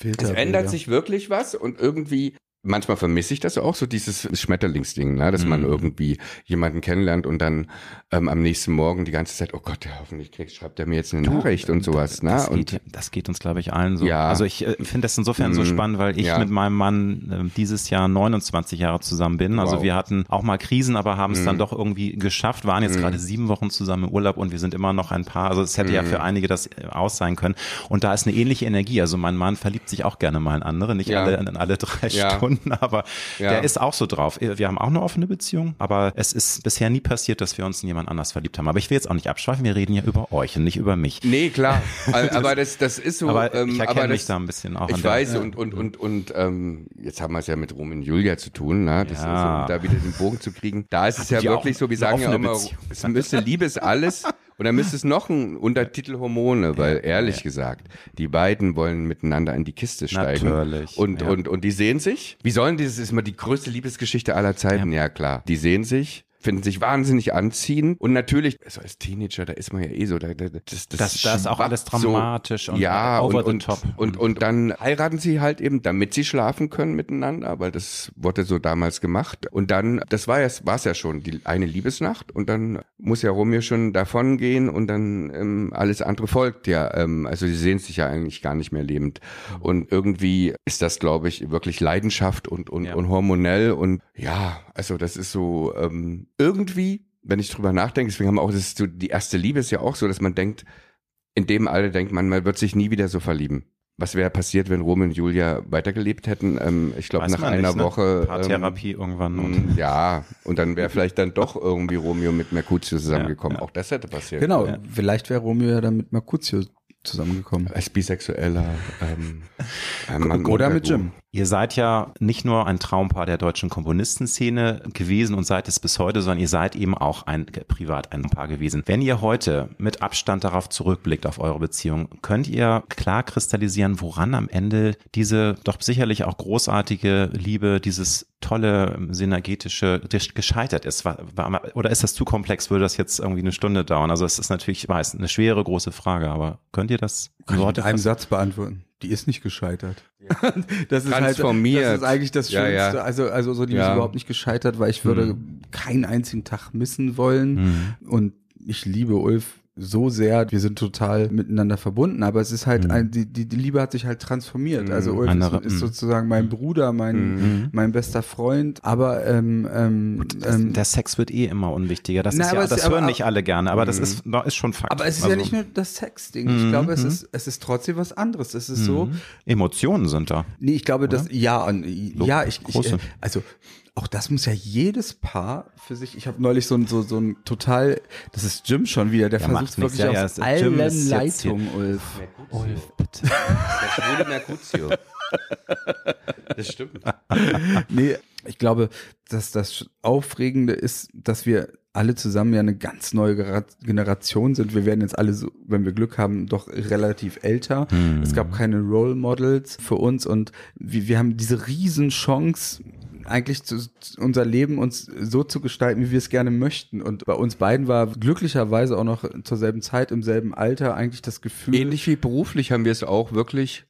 es ändert sich wirklich was und irgendwie manchmal vermisse ich das auch so dieses Schmetterlingsding, ne, dass man Mhm. irgendwie jemanden kennenlernt und dann ähm, am nächsten Morgen die ganze Zeit, oh Gott, der hoffentlich kriegt, schreibt er mir jetzt eine Nachricht und sowas, ne? Das Und geht, das geht uns, glaube ich, allen so. Ja. Also ich äh, finde das insofern so Mhm. spannend, weil ich Ja. mit meinem Mann äh, dieses Jahr 29 Jahre zusammen bin. Also Wow. wir hatten auch mal Krisen, aber haben es dann doch irgendwie geschafft, waren jetzt gerade sieben Wochen zusammen im Urlaub und wir sind immer noch ein Paar. Also es hätte ja für einige das äh, aus sein können. Und da ist eine ähnliche Energie. Also mein Mann verliebt sich auch gerne mal in andere, nicht Ja. alle, in alle drei. Stunden. Gefunden, aber ja. der ist auch so drauf. Wir haben auch eine offene Beziehung, aber es ist bisher nie passiert, dass wir uns in jemand anders verliebt haben. Aber ich will jetzt auch nicht abschweifen, wir reden ja über euch und nicht über mich. Nee, klar. aber das, das ist so. Aber ähm, ich erkenne mich da ein bisschen auch. Ich weiß, der, und, und, und, und ähm, jetzt haben wir es ja mit Roman Julia zu tun, ne? Das ja. ist, um da wieder den Bogen zu kriegen. Da ist es ja wirklich so, wir sagen ja immer, Beziehung. es müsste Liebe ist alles. Und dann müsste es noch ein Untertitel Hormone, weil ja, ehrlich ja. gesagt, die beiden wollen miteinander in die Kiste steigen. Natürlich. Und, ja. und, und die sehen sich. Wie sollen die, das ist immer die größte Liebesgeschichte aller Zeiten. Ja, klar. Die sehen sich finden sich wahnsinnig anziehen und natürlich, so als Teenager, da ist man ja eh so, da, da, das, das, das, das ist auch alles dramatisch so, und ja, over und, the top. Und, und, und dann heiraten sie halt eben, damit sie schlafen können miteinander, weil das wurde so damals gemacht. Und dann, das war ja, war's ja schon, die eine Liebesnacht und dann muss ja Romeo schon davon gehen und dann ähm, alles andere folgt ja. Ähm, also sie sehen sich ja eigentlich gar nicht mehr lebend. Und irgendwie ist das, glaube ich, wirklich Leidenschaft und, und, ja. und hormonell und ja, also das ist so, ähm, irgendwie, wenn ich drüber nachdenke, deswegen haben wir auch, das ist so, die erste Liebe ist ja auch so, dass man denkt, in dem Alter denkt man, man wird sich nie wieder so verlieben. Was wäre passiert, wenn Romeo und Julia weitergelebt hätten? Ähm, ich glaube, nach einer nicht, ne? Woche. Paartherapie ähm, irgendwann. Und ja, und dann wäre vielleicht dann doch irgendwie Romeo mit Mercutio zusammengekommen. Ja, ja. Auch das hätte passiert. Genau, ja. vielleicht wäre Romeo ja dann mit Mercutio zusammengekommen. Als bisexueller ähm, Mann oder mit Jim. Ihr seid ja nicht nur ein Traumpaar der deutschen Komponistenszene gewesen und seid es bis heute, sondern ihr seid eben auch ein privat ein Paar gewesen. Wenn ihr heute mit Abstand darauf zurückblickt auf eure Beziehung, könnt ihr klar kristallisieren, woran am Ende diese doch sicherlich auch großartige Liebe, dieses tolle synergetische gescheitert ist? Oder ist das zu komplex? Würde das jetzt irgendwie eine Stunde dauern? Also es ist natürlich, ich weiß, eine schwere große Frage, aber könnt ihr das Kann ich mit einem Satz beantworten? Die ist nicht gescheitert. Ja. das ist halt, das ist eigentlich das Schönste. Ja, ja. Also, also so, die ist überhaupt nicht gescheitert, weil ich würde mhm. keinen einzigen Tag missen wollen. Mhm. Und ich liebe Ulf so sehr, wir sind total miteinander verbunden, aber es ist halt, mhm. ein, die, die, die Liebe hat sich halt transformiert. Mhm. Also Ulf Andere, ist, ist, mhm. sozusagen mein Bruder, mein, mhm. mein bester Freund, aber ähm, ähm, das, ähm, der Sex wird eh immer unwichtiger. Das, na, ist ja, das hören aber, nicht alle gerne, aber das ist, ist schon Fakt. Aber es ist also, ja nicht nur das Sex-Ding. Ich glaube, es ist, es ist trotzdem was anderes. Es ist so. Emotionen sind da. Nee, ich glaube, dass, ja, ja, ich, ich also auch das muss ja jedes Paar für sich. Ich habe neulich so ein, so, so ein total, das ist Jim schon wieder, der ja, versucht wirklich ja, aus ja, allen Leitungen, Ulf. Ulf, bitte. Der schwule Mercutio. Das stimmt. nee, ich glaube, dass das Aufregende ist, dass wir alle zusammen ja eine ganz neue Generation sind. Wir werden jetzt alle, so, wenn wir Glück haben, doch relativ älter. Hm. Es gab keine Role Models für uns und wir, wir haben diese riesen Chance, eigentlich zu, unser Leben uns so zu gestalten, wie wir es gerne möchten. Und bei uns beiden war glücklicherweise auch noch zur selben Zeit, im selben Alter eigentlich das Gefühl. Ähnlich wie beruflich haben wir es auch wirklich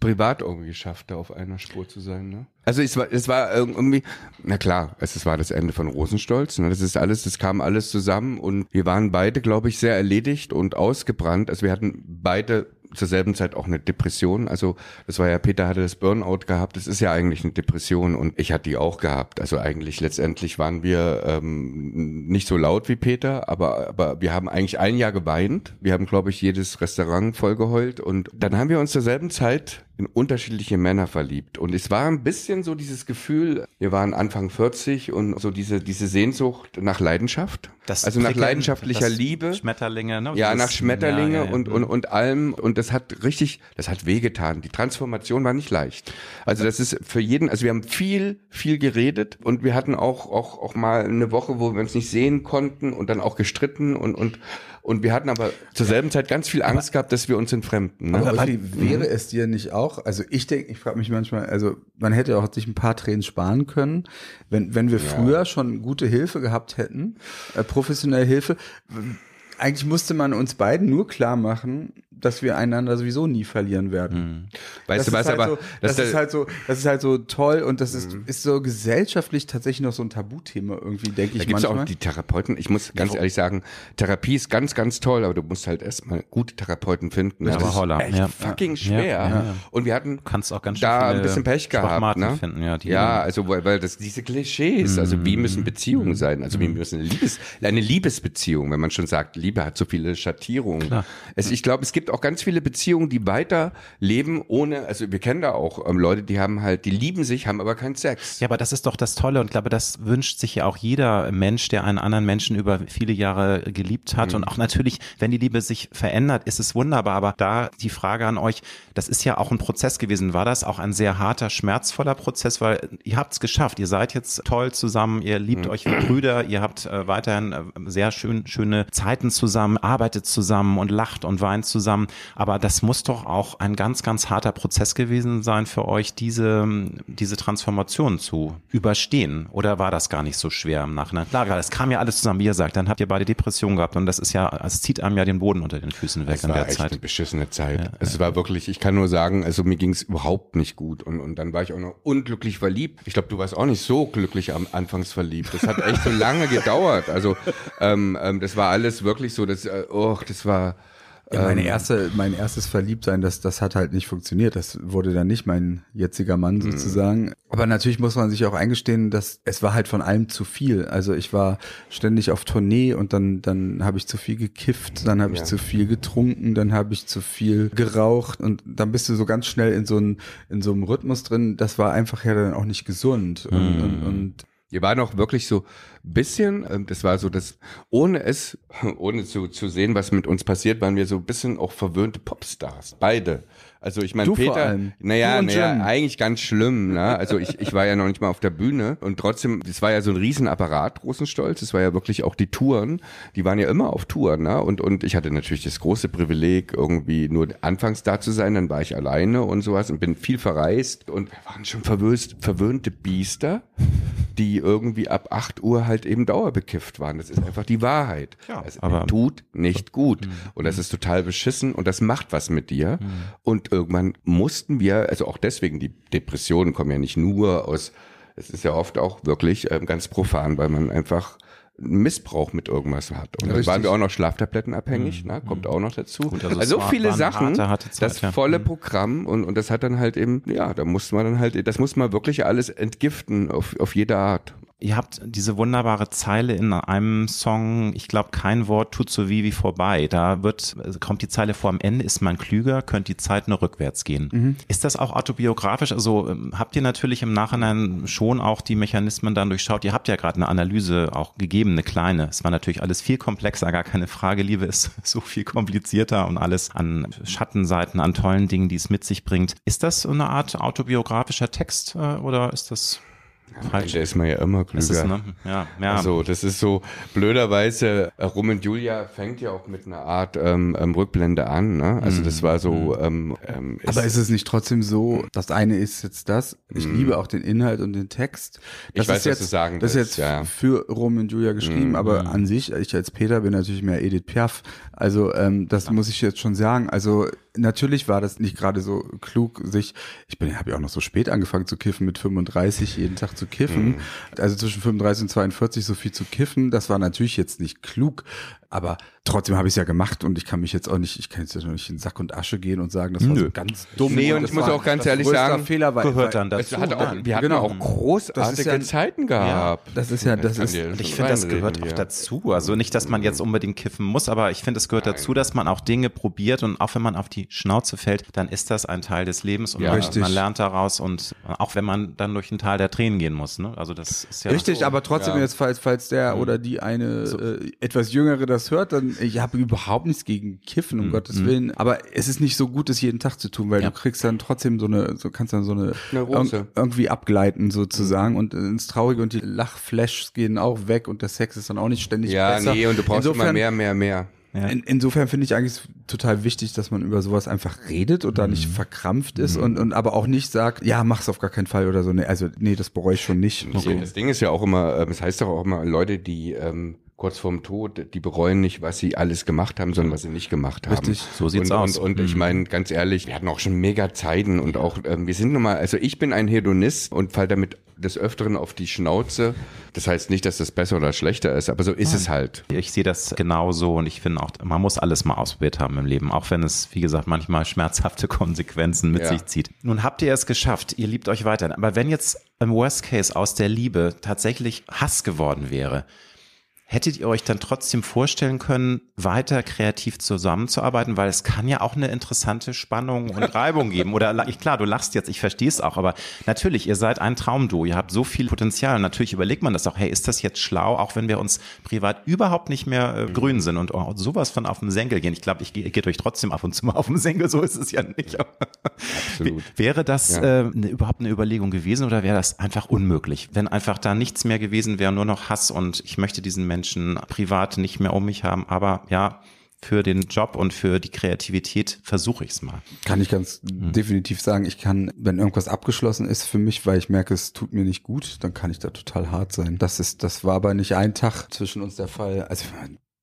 privat irgendwie geschafft, da auf einer Spur zu sein. Ne? Also es war, es war irgendwie, na klar, es, war das Ende von Rosenstolz. Ne? Das ist alles, das kam alles zusammen und wir waren beide, glaube ich, sehr erledigt und ausgebrannt. Also wir hatten beide zur selben Zeit auch eine Depression. Also das war ja, Peter hatte das Burnout gehabt. Das ist ja eigentlich eine Depression und ich hatte die auch gehabt. Also eigentlich letztendlich waren wir ähm, nicht so laut wie Peter, aber, aber wir haben eigentlich ein Jahr geweint. Wir haben, glaube ich, jedes Restaurant vollgeheult und dann haben wir uns zur selben Zeit in unterschiedliche Männer verliebt. Und es war ein bisschen so dieses Gefühl, wir waren Anfang 40 und so diese, diese Sehnsucht nach Leidenschaft. Das also nach leidenschaftlicher Liebe. Schmetterlinge, ne? Ja, nach Schmetterlinge ja, ja, ja. Und, und, und allem. Und das hat richtig, das hat wehgetan. Die Transformation war nicht leicht. Also das ist für jeden, also wir haben viel, viel geredet und wir hatten auch, auch, auch mal eine Woche, wo wir uns nicht sehen konnten und dann auch gestritten und, und, und wir hatten aber zur selben Zeit ganz viel Angst aber, gehabt, dass wir uns entfremden. Ne? Aber, aber wäre es dir nicht auch, also ich denke, ich frage mich manchmal, also man hätte auch sich ein paar Tränen sparen können, wenn, wenn wir ja. früher schon gute Hilfe gehabt hätten, äh, professionelle Hilfe. Eigentlich musste man uns beiden nur klar machen, dass wir einander sowieso nie verlieren werden. Mhm. Weißt das du was, halt aber so, das, das ist halt so, das ist halt so toll und das ist, mhm. ist so gesellschaftlich tatsächlich noch so ein Tabuthema irgendwie, denke ich da gibt's manchmal. auch die Therapeuten. Ich muss ganz ehrlich sagen, Therapie ist ganz, ganz toll, aber du musst halt erstmal gute Therapeuten finden. Ja, das ist echt ja. fucking schwer. Ja, ja, und wir hatten kannst auch ganz da ein bisschen Pech gehabt. Ne? Finden, ja, ja, also weil, weil das diese Klischees, mhm. also wie mhm. müssen Beziehungen sein, also wie mhm. müssen Liebes, eine Liebesbeziehung, wenn man schon sagt, Liebe hat so viele Schattierungen. Es, ich glaube, es gibt gibt auch ganz viele Beziehungen, die weiter leben ohne, also wir kennen da auch ähm, Leute, die haben halt, die lieben sich, haben aber keinen Sex. Ja, aber das ist doch das Tolle und ich glaube, das wünscht sich ja auch jeder Mensch, der einen anderen Menschen über viele Jahre geliebt hat. Mhm. Und auch natürlich, wenn die Liebe sich verändert, ist es wunderbar. Aber da die Frage an euch, das ist ja auch ein Prozess gewesen. War das auch ein sehr harter, schmerzvoller Prozess? Weil ihr habt es geschafft. Ihr seid jetzt toll zusammen. Ihr liebt mhm. euch wie Brüder. Ihr habt äh, weiterhin äh, sehr schön, schöne Zeiten zusammen, arbeitet zusammen und lacht und weint zusammen. Aber das muss doch auch ein ganz, ganz harter Prozess gewesen sein für euch, diese, diese Transformation zu überstehen. Oder war das gar nicht so schwer im Nachhinein? Klar, das kam ja alles zusammen, wie ihr sagt. Dann habt ihr beide Depressionen gehabt und das ist ja, es zieht einem ja den Boden unter den Füßen weg das in der echt Zeit. Eine beschissene Zeit. Ja, es ja. war wirklich, ich kann nur sagen, also mir ging es überhaupt nicht gut und, und dann war ich auch noch unglücklich verliebt. Ich glaube, du warst auch nicht so glücklich am Anfangs verliebt. Das hat echt so lange gedauert. Also ähm, ähm, das war alles wirklich so, das, äh, oh, das war ja, meine ähm, erste, mein erstes Verliebtsein, das, das hat halt nicht funktioniert. Das wurde dann nicht mein jetziger Mann mhm. sozusagen. Aber natürlich muss man sich auch eingestehen, dass es war halt von allem zu viel. Also ich war ständig auf Tournee und dann, dann habe ich zu viel gekifft, dann habe ja. ich zu viel getrunken, dann habe ich zu viel geraucht und dann bist du so ganz schnell in so, ein, in so einem Rhythmus drin. Das war einfach ja dann auch nicht gesund. Und, mhm. und, und wir waren auch wirklich so bisschen, ähm, das war so das, ohne es, ohne zu, zu sehen, was mit uns passiert, waren wir so ein bisschen auch verwöhnte Popstars. Beide. Also ich meine, Peter, naja, naja, eigentlich ganz schlimm. Ne? Also ich, ich war ja noch nicht mal auf der Bühne und trotzdem, das war ja so ein Riesenapparat, großen Stolz. Es war ja wirklich auch die Touren, die waren ja immer auf Touren. Ne? Und, und ich hatte natürlich das große Privileg, irgendwie nur anfangs da zu sein, dann war ich alleine und sowas und bin viel verreist und wir waren schon verwöst, verwöhnte Biester, die irgendwie ab acht Uhr halt eben dauerbekifft waren. Das ist einfach die Wahrheit. Ja, es aber tut nicht gut. Mhm. Und das ist total beschissen und das macht was mit dir. Mhm. Und irgendwann mussten wir, also auch deswegen, die Depressionen kommen ja nicht nur aus, es ist ja oft auch wirklich ähm, ganz profan, weil man einfach Missbrauch mit irgendwas hat. Und dann waren wir auch noch Schlaftabletten abhängig, mhm. ne? kommt auch noch dazu. Gut, also, also so viele Sachen, harte, harte Zeit, das ja. volle mhm. Programm und, und das hat dann halt eben, ja, da muss man dann halt, das muss man wirklich alles entgiften auf, auf jede Art. Ihr habt diese wunderbare Zeile in einem Song, ich glaube, kein Wort tut so wie wie vorbei. Da wird, kommt die Zeile vor, am Ende ist man klüger, könnte die Zeit nur rückwärts gehen. Mhm. Ist das auch autobiografisch? Also ähm, habt ihr natürlich im Nachhinein schon auch die Mechanismen dann durchschaut? Ihr habt ja gerade eine Analyse auch gegeben, eine kleine. Es war natürlich alles viel komplexer, gar keine Frage. Liebe ist so viel komplizierter und alles an Schattenseiten, an tollen Dingen, die es mit sich bringt. Ist das eine Art autobiografischer Text äh, oder ist das Falsch. Da ist man ja immer klüger. Ist, ne? ja, ja. Also das ist so blöderweise, äh, Rum und Julia fängt ja auch mit einer Art ähm, ähm, Rückblende an. Ne? Also das war so. Mhm. Ähm, ähm, ist Aber ist es nicht trotzdem so, das eine ist jetzt das, ich mm. liebe auch den Inhalt und den Text. Das ich weiß, ist jetzt, was du sagen Das ist jetzt ja. für Rum und Julia geschrieben, mm. aber an sich, ich als Peter bin natürlich mehr Edith Piaf. Also ähm, das ja. muss ich jetzt schon sagen. Also natürlich war das nicht gerade so klug, sich, ich bin, habe ja auch noch so spät angefangen zu kiffen, mit 35 jeden Tag zu kiffen. Mhm. Also zwischen 35 und 42 so viel zu kiffen, das war natürlich jetzt nicht klug. Aber trotzdem habe ich es ja gemacht und ich kann mich jetzt auch nicht, ich kann jetzt nicht in Sack und Asche gehen und sagen, das war Nö. so ganz dumm. Nee, und, ich muss auch ganz ehrlich sagen, Fehler war, gehört dann dazu. Auch, wir hatten genau. auch großartige ja, Zeiten gehabt. Ja, das ist ja, das, das ist, ich finde, das gehört auch dazu. Also nicht, dass man jetzt unbedingt kiffen muss, aber ich finde, es gehört Nein. dazu, dass man auch Dinge probiert und auch wenn man auf die Schnauze fällt, dann ist das ein Teil des Lebens und ja, man, man, lernt daraus und auch wenn man dann durch ein Tal der Tränen gehen muss. Ne? Also das ist ja richtig, so. aber trotzdem jetzt, falls, falls der mhm. oder die eine so. äh, etwas Jüngere das hört, dann ich habe überhaupt nichts gegen Kiffen, um mhm. Gottes Willen. Aber es ist nicht so gut, es jeden Tag zu tun, weil ja. du kriegst dann trotzdem so eine, so kannst dann so eine, eine irgendwie abgleiten sozusagen mhm. und ins Traurige und die Lachflashs gehen auch weg und der Sex ist dann auch nicht ständig ja, besser. Ja, nee, und du brauchst Insofern, immer mehr, mehr, mehr. Ja. In, insofern finde ich eigentlich total wichtig, dass man über sowas einfach redet und mhm. da nicht mhm. verkrampft ist mhm. und, und aber auch nicht sagt, ja, mach's auf gar keinen Fall oder so. Nee, also, nee, das bereue ich schon nicht. Okay. Das Ding ist ja auch immer, ähm, es das heißt doch auch immer, Leute, die ähm, kurz vorm Tod, die bereuen nicht, was sie alles gemacht haben, sondern was sie nicht gemacht haben. Richtig, so sieht's und, aus. Und, und ich mhm. meine, ganz ehrlich, wir hatten auch schon mega Zeiten und auch, ähm, wir sind nun mal, also ich bin ein Hedonist und fall damit des Öfteren auf die Schnauze. Das heißt nicht, dass das besser oder schlechter ist, aber so ist Nein. es halt. Ich sehe das genauso und ich finde auch, man muss alles mal ausprobiert haben im Leben, auch wenn es, wie gesagt, manchmal schmerzhafte Konsequenzen mit ja. sich zieht. Nun habt ihr es geschafft, ihr liebt euch weiter. Aber wenn jetzt im Worst Case aus der Liebe tatsächlich Hass geworden wäre, Hättet ihr euch dann trotzdem vorstellen können, weiter kreativ zusammenzuarbeiten? Weil es kann ja auch eine interessante Spannung und Reibung geben. Oder ich, klar, du lachst jetzt, ich verstehe es auch, aber natürlich, ihr seid ein Traumduo, ihr habt so viel Potenzial. Natürlich überlegt man das auch, hey, ist das jetzt schlau, auch wenn wir uns privat überhaupt nicht mehr äh, grün sind und oh, sowas von auf den Senkel gehen. Ich glaube, ich, gehe euch trotzdem ab und zu mal auf den Senkel, so ist es ja nicht. Absolut. Wäre das ja. äh, ne, überhaupt eine Überlegung gewesen oder wäre das einfach unmöglich? Wenn einfach da nichts mehr gewesen wäre, nur noch Hass und ich möchte diesen Menschen Menschen privat nicht mehr um mich haben. Aber ja, für den Job und für die Kreativität versuche ich es mal. Kann ich ganz mhm. definitiv sagen, ich kann, wenn irgendwas abgeschlossen ist für mich, weil ich merke, es tut mir nicht gut, dann kann ich da total hart sein. Das ist, das war aber nicht ein Tag zwischen uns der Fall. Also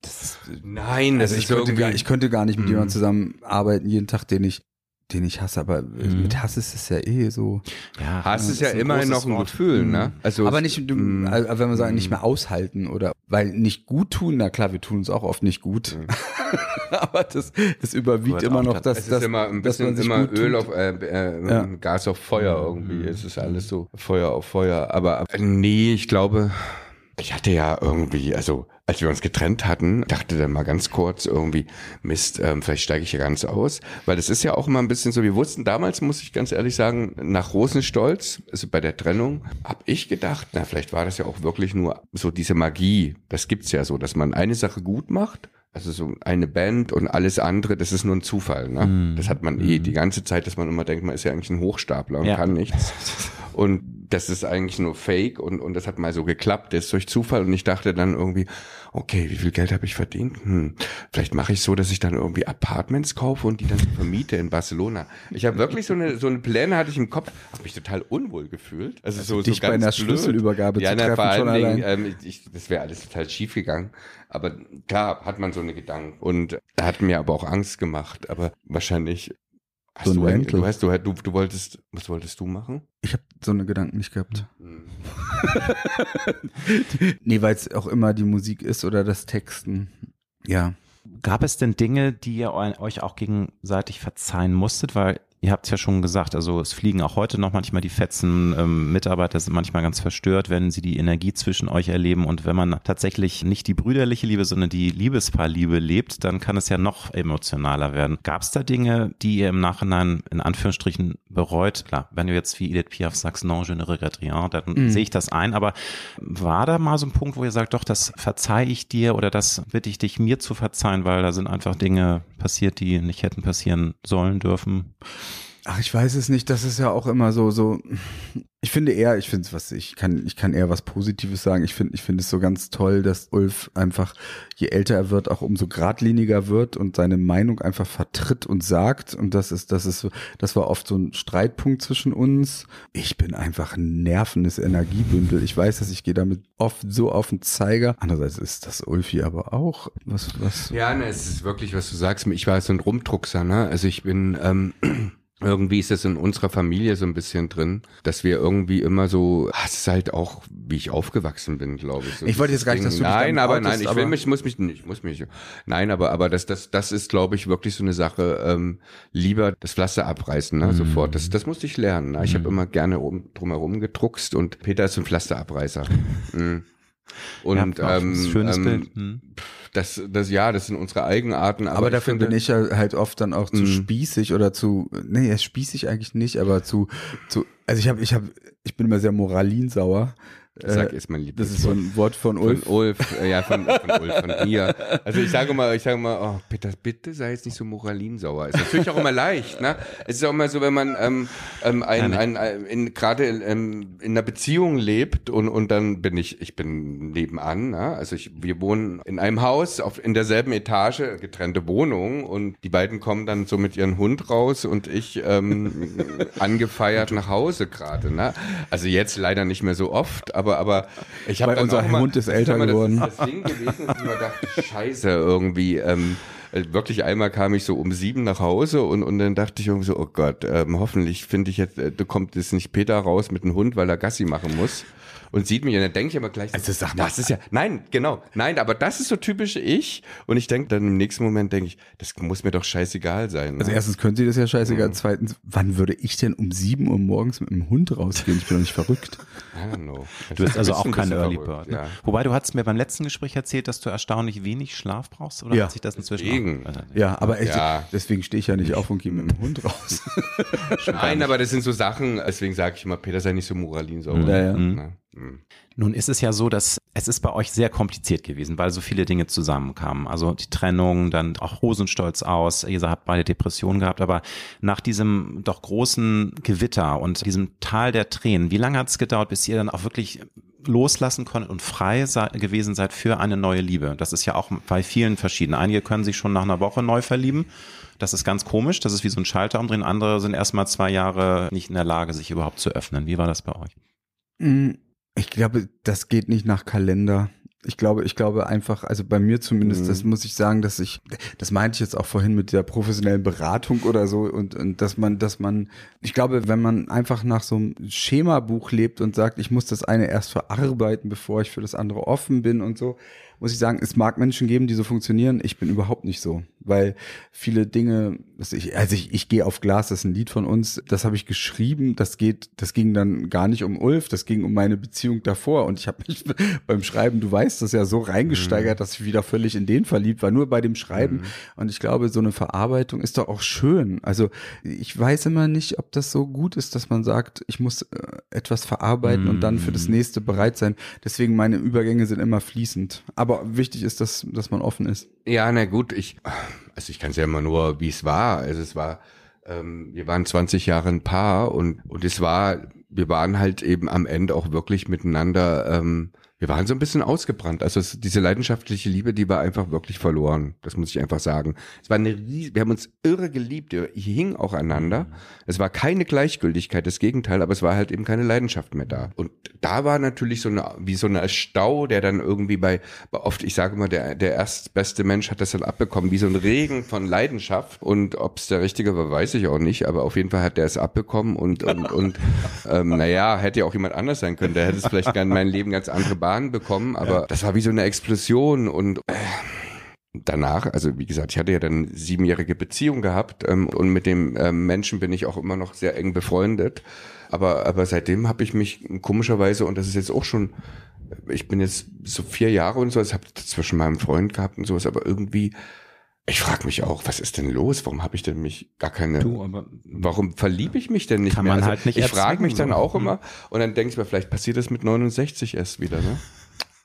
das ist, Nein, also ich, könnte gar, ich könnte gar nicht mit mhm. jemandem zusammenarbeiten, jeden Tag, den ich den ich hasse, aber mhm. mit Hass ist es ja eh so. Ja, Hass ist ja immerhin noch ein Wort. Gefühl, ne? Mhm. Also aber nicht, mhm. also wenn wir sagen, nicht mehr aushalten oder weil nicht gut tun, na klar, wir tun uns auch oft nicht gut. Mhm. aber das, das überwiegt immer noch das. Es ist immer ein bisschen immer Öl auf äh, äh, ja. Gas auf Feuer irgendwie. Mhm. Es ist alles so Feuer auf Feuer. Aber äh, nee, ich glaube, ich hatte ja irgendwie, also als wir uns getrennt hatten, dachte dann mal ganz kurz irgendwie, Mist, ähm, vielleicht steige ich hier ganz aus. Weil das ist ja auch immer ein bisschen so, wir wussten damals, muss ich ganz ehrlich sagen, nach Rosenstolz, also bei der Trennung, habe ich gedacht, na, vielleicht war das ja auch wirklich nur so diese Magie. Das gibt's ja so, dass man eine Sache gut macht also so eine Band und alles andere, das ist nur ein Zufall. Ne? Mm. Das hat man eh mm. die ganze Zeit, dass man immer denkt, man ist ja eigentlich ein Hochstapler und ja. kann nichts. Und das ist eigentlich nur Fake und, und das hat mal so geklappt, das ist durch Zufall und ich dachte dann irgendwie, okay, wie viel Geld habe ich verdient? Hm, vielleicht mache ich so, dass ich dann irgendwie Apartments kaufe und die dann vermiete in Barcelona. Ich habe wirklich so eine, so eine Pläne hatte ich im Kopf, habe mich total unwohl gefühlt. Also, also so, dich so ganz bei einer blöd. Schlüsselübergabe ja, zu treffen na, vor allen Dingen, ähm, ich, das wäre alles total schief gegangen. Aber klar hat man so eine Gedanken und hat mir aber auch Angst gemacht. Aber wahrscheinlich Hast so ein du, du, hast, du, du, du wolltest, was wolltest du machen? Ich habe so eine Gedanken nicht gehabt. Mhm. nee, weil es auch immer die Musik ist oder das Texten. Ja. Gab es denn Dinge, die ihr euch auch gegenseitig verzeihen musstet? Weil Ihr habt es ja schon gesagt, also es fliegen auch heute noch manchmal die Fetzen. Ähm, Mitarbeiter sind manchmal ganz verstört, wenn sie die Energie zwischen euch erleben. Und wenn man tatsächlich nicht die brüderliche Liebe, sondern die Liebespaarliebe lebt, dann kann es ja noch emotionaler werden. Gab es da Dinge, die ihr im Nachhinein in Anführungsstrichen bereut? Klar, wenn du jetzt wie Edith Piaf sagst, non, je ne regrette rien, dann mhm. sehe ich das ein. Aber war da mal so ein Punkt, wo ihr sagt, doch, das verzeih ich dir oder das bitte ich dich mir zu verzeihen, weil da sind einfach Dinge passiert, die nicht hätten passieren sollen dürfen? Ach, ich weiß es nicht. Das ist ja auch immer so, so. Ich finde eher, ich finde es was, ich kann, ich kann eher was Positives sagen. Ich finde, ich finde es so ganz toll, dass Ulf einfach, je älter er wird, auch umso geradliniger wird und seine Meinung einfach vertritt und sagt. Und das ist, das ist, das war oft so ein Streitpunkt zwischen uns. Ich bin einfach ein nervendes Energiebündel. Ich weiß, dass ich gehe damit oft so auf den Zeiger. Andererseits ist das Ulfi aber auch. Was, was? Ja, ne, es ist wirklich, was du sagst. Ich war so ein Rumdruckser, ne? Also ich bin, ähm, irgendwie ist es in unserer Familie so ein bisschen drin, dass wir irgendwie immer so, ach, es ist halt auch, wie ich aufgewachsen bin, glaube ich. So ich wollte jetzt gar nicht, dass du Nein, aber nein, ich will mich, muss mich nicht, ich muss mich, nein, aber, aber das, das, das ist, glaube ich, wirklich so eine Sache, ähm, lieber das Pflaster abreißen, ne, mm. sofort. Das, das musste ich lernen. Ne? Ich mm. habe immer gerne um, drumherum gedruckst und Peter ist ein Pflasterabreißer. mm. Und ja, ähm, schönes ähm, Bild. Hm. Das, das ja, das sind unsere Eigenarten. Aber, aber dafür finde, bin ich ja halt oft dann auch zu hm. spießig oder zu, nee, spießig eigentlich nicht, aber zu, zu, also ich habe, ich habe, ich bin immer sehr moralinsauer Sag ist mein Lieblings. Das ist so ein Wort von Ulf. Von Ulf, äh, ja, von, von Ulf, von mir. Also ich sage mal, ich sage mal, oh, bitte, bitte sei jetzt nicht so moralinsauer. Ist natürlich auch immer leicht, ne? Es ist auch immer so, wenn man ähm, ähm, ein, ein, ein, in, gerade ähm, in einer Beziehung lebt und, und dann bin ich, ich bin nebenan, ne? Also ich, wir wohnen in einem Haus auf, in derselben Etage, getrennte Wohnung und die beiden kommen dann so mit ihrem Hund raus und ich ähm, angefeiert nach Hause gerade, ne? Also jetzt leider nicht mehr so oft, aber aber, aber ich habe unser Hund ist älter mal, geworden. Das, das Ding gewesen, dass ich mir dachte, scheiße, irgendwie, ähm, äh, wirklich einmal kam ich so um sieben nach Hause und, und dann dachte ich irgendwie so, oh Gott, ähm, hoffentlich finde ich jetzt, äh, du kommt jetzt nicht Peter raus mit dem Hund, weil er Gassi machen muss. Und sieht mich und dann denke ich aber gleich, Also sag mal. das ist ja, nein, genau, nein, aber das ist so typisch ich und ich denke dann im nächsten Moment denke ich, das muss mir doch scheißegal sein. Ne? Also erstens können sie das ja Mhm. scheißegal. Zweitens, wann würde ich denn um 7 Uhr morgens mit dem Hund rausgehen? Ich bin doch nicht verrückt. I don't know. Du bist also auch ein kein Early verrückt, Bird. Ne? Ja. Wobei du hattest mir beim letzten Gespräch erzählt, dass du erstaunlich wenig Schlaf brauchst, oder Ja. hat sich das inzwischen Deswegen. auch? Ja, aber echt, Ja. deswegen stehe ich ja nicht auf und gehe mit dem Hund raus. Nein, aber das sind so Sachen, deswegen sage ich immer, Peter sei nicht so moralinsauer. Ja, ja. Ne? Mhm. Nun ist es ja so, dass es ist bei euch sehr kompliziert gewesen, weil so viele Dinge zusammenkamen. Also die Trennung, dann auch Hosenstolz aus. Ihr habt beide Depressionen gehabt, aber nach diesem doch großen Gewitter und diesem Tal der Tränen, wie lange hat es gedauert, bis ihr dann auch wirklich loslassen konntet und frei gewesen seid für eine neue Liebe? Das ist ja auch bei vielen verschieden. Einige können sich schon nach einer Woche neu verlieben. Das ist ganz komisch. Das ist wie so ein Schalter umdrehen. Andere sind erst mal zwei Jahre nicht in der Lage, sich überhaupt zu öffnen. Wie war das bei euch? Ich glaube, das geht nicht nach Kalender. Ich glaube, ich glaube einfach, also bei mir zumindest, das muss ich sagen, dass ich, das meinte ich jetzt auch vorhin mit der professionellen Beratung oder so und, und dass man, dass man, ich glaube, wenn man einfach nach so einem Schemabuch lebt und sagt, ich muss das eine erst verarbeiten, bevor ich für das andere offen bin und so, muss ich sagen, es mag Menschen geben, die so funktionieren. Ich bin überhaupt nicht so, weil viele Dinge, was ich, also ich, ich gehe auf Glas, das ist ein Lied von uns, das habe ich geschrieben, das geht, das ging dann gar nicht um Ulf, das ging um meine Beziehung davor und ich habe mich beim Schreiben, du weißt das ja so reingesteigert, dass ich wieder völlig in den verliebt war, nur bei dem Schreiben und ich glaube, so eine Verarbeitung ist doch auch schön. Also ich weiß immer nicht, ob das so gut ist, dass man sagt, ich muss äh, etwas verarbeiten und dann für das nächste bereit sein. Deswegen meine Übergänge sind immer fließend. Aber wichtig ist, dass, dass man offen ist. Ja, na gut, ich, also ich kann es ja immer nur, wie es war. Also es war, ähm, wir waren 20 Jahre ein Paar und, und es war, wir waren halt eben am Ende auch wirklich miteinander, ähm, wir waren so ein bisschen ausgebrannt. Also es, diese leidenschaftliche Liebe, die war einfach wirklich verloren. Das muss ich einfach sagen. Es war eine ries wir haben uns irre geliebt. Wir hingen auch aneinander. Es war keine Gleichgültigkeit, das Gegenteil, aber es war halt eben keine Leidenschaft mehr da. Und da war natürlich so eine, wie so eine Stau, der dann irgendwie bei, bei oft, ich sage mal, der, der erstbeste Mensch hat das dann abbekommen, wie so ein Regen von Leidenschaft. Und ob es der richtige war, weiß ich auch nicht, aber auf jeden Fall hat der es abbekommen und, und, und ähm, naja, hätte ja auch jemand anders sein können. Der hätte es vielleicht gern mein Leben ganz andere Bahn bekommen, aber das war wie so eine Explosion und äh, danach, also wie gesagt, ich hatte ja dann siebenjährige Beziehung gehabt ähm, und mit dem ähm, Menschen bin ich auch immer noch sehr eng befreundet. Aber, aber seitdem habe ich mich komischerweise, und das ist jetzt auch schon, ich bin jetzt so vier Jahre und so, ich habe zwischen meinem Freund gehabt und sowas, aber irgendwie, ich frage mich auch, was ist denn los? Warum habe ich denn mich gar keine, Du, aber warum verliebe ich mich denn nicht Kann mehr? man Also halt nicht ich frage mich dann auch immer und dann denke ich mir, vielleicht passiert das mit 69 erst wieder, ne?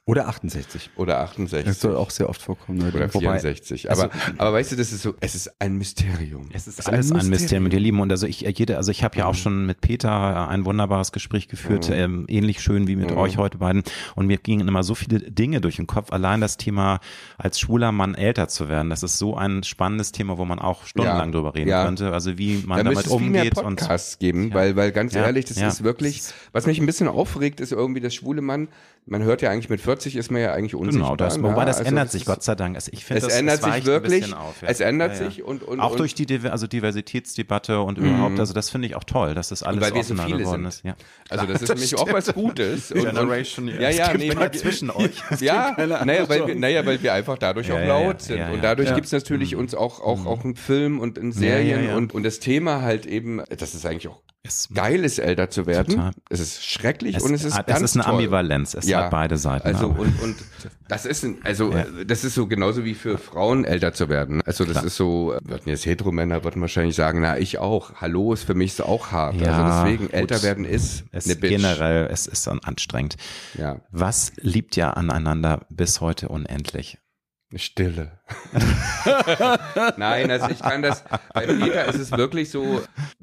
Oder 68. Oder 68. Das soll auch sehr oft vorkommen. Leute. Oder Wobei- 64. also- aber, aber weißt du, das ist so, es ist ein Mysterium. Es ist alles ein Mysterium, ihr Lieben. Und also ich, jede, also ich habe ja auch schon mit Peter ein wunderbares Gespräch geführt, ähm, ähnlich schön wie mit euch heute beiden. Und mir gingen immer so viele Dinge durch den Kopf. Allein das Thema, als schwuler Mann älter zu werden, das ist so ein spannendes Thema, wo man auch stundenlang Ja. drüber reden Ja. könnte. Also wie man da damit es viel mehr umgeht und Podcasts geben, Ja. weil, weil ganz Ja. ehrlich, das Ja. ist wirklich, was mich ein bisschen aufregt, ist irgendwie das schwule Mann. Man hört ja eigentlich mit 40 ist man ja eigentlich unsichtbar. Genau, das, ne? wobei das Also ändert das sich, Gott sei Dank. Also ich finde, Es das, ändert das sich wirklich. Auf, ja. Es ändert Ja, ja. sich und, und auch und, durch die also Diversitätsdebatte und überhaupt, also das finde ich auch toll, dass das alles weil wir so viele geworden sind. ist. Ja. Also das ist nämlich auch was Gutes. Und, Generation, ja, ja, es gibt nee, ja weil- zwischen euch. Ja, naja weil, wir, naja, weil wir einfach dadurch Ja, auch ja, laut ja, sind. ja, und ja. dadurch Ja. gibt's natürlich uns auch, auch, auch einen Film und in Serien ja, ja. Und, und das Thema halt eben, das ist eigentlich auch Es, geil ist, älter zu werden. Total. Es ist schrecklich es, und es ist es ganz ist eine toll. Ambivalenz, es hat beide Seiten. Also aber- und, und das ist ein, also Ja. das ist so genauso wie für Frauen älter zu werden. Also das Klar. ist so, würden jetzt Heteromänner würden wahrscheinlich sagen, na ich auch. Hallo ist für mich so auch hart. Ja, also deswegen gut. älter werden ist es eine Bitch. generell, es ist dann anstrengend. Ja, Was liebt ihr aneinander bis heute unendlich? Stille. Nein, also ich kann das. Bei Peter ist es wirklich so.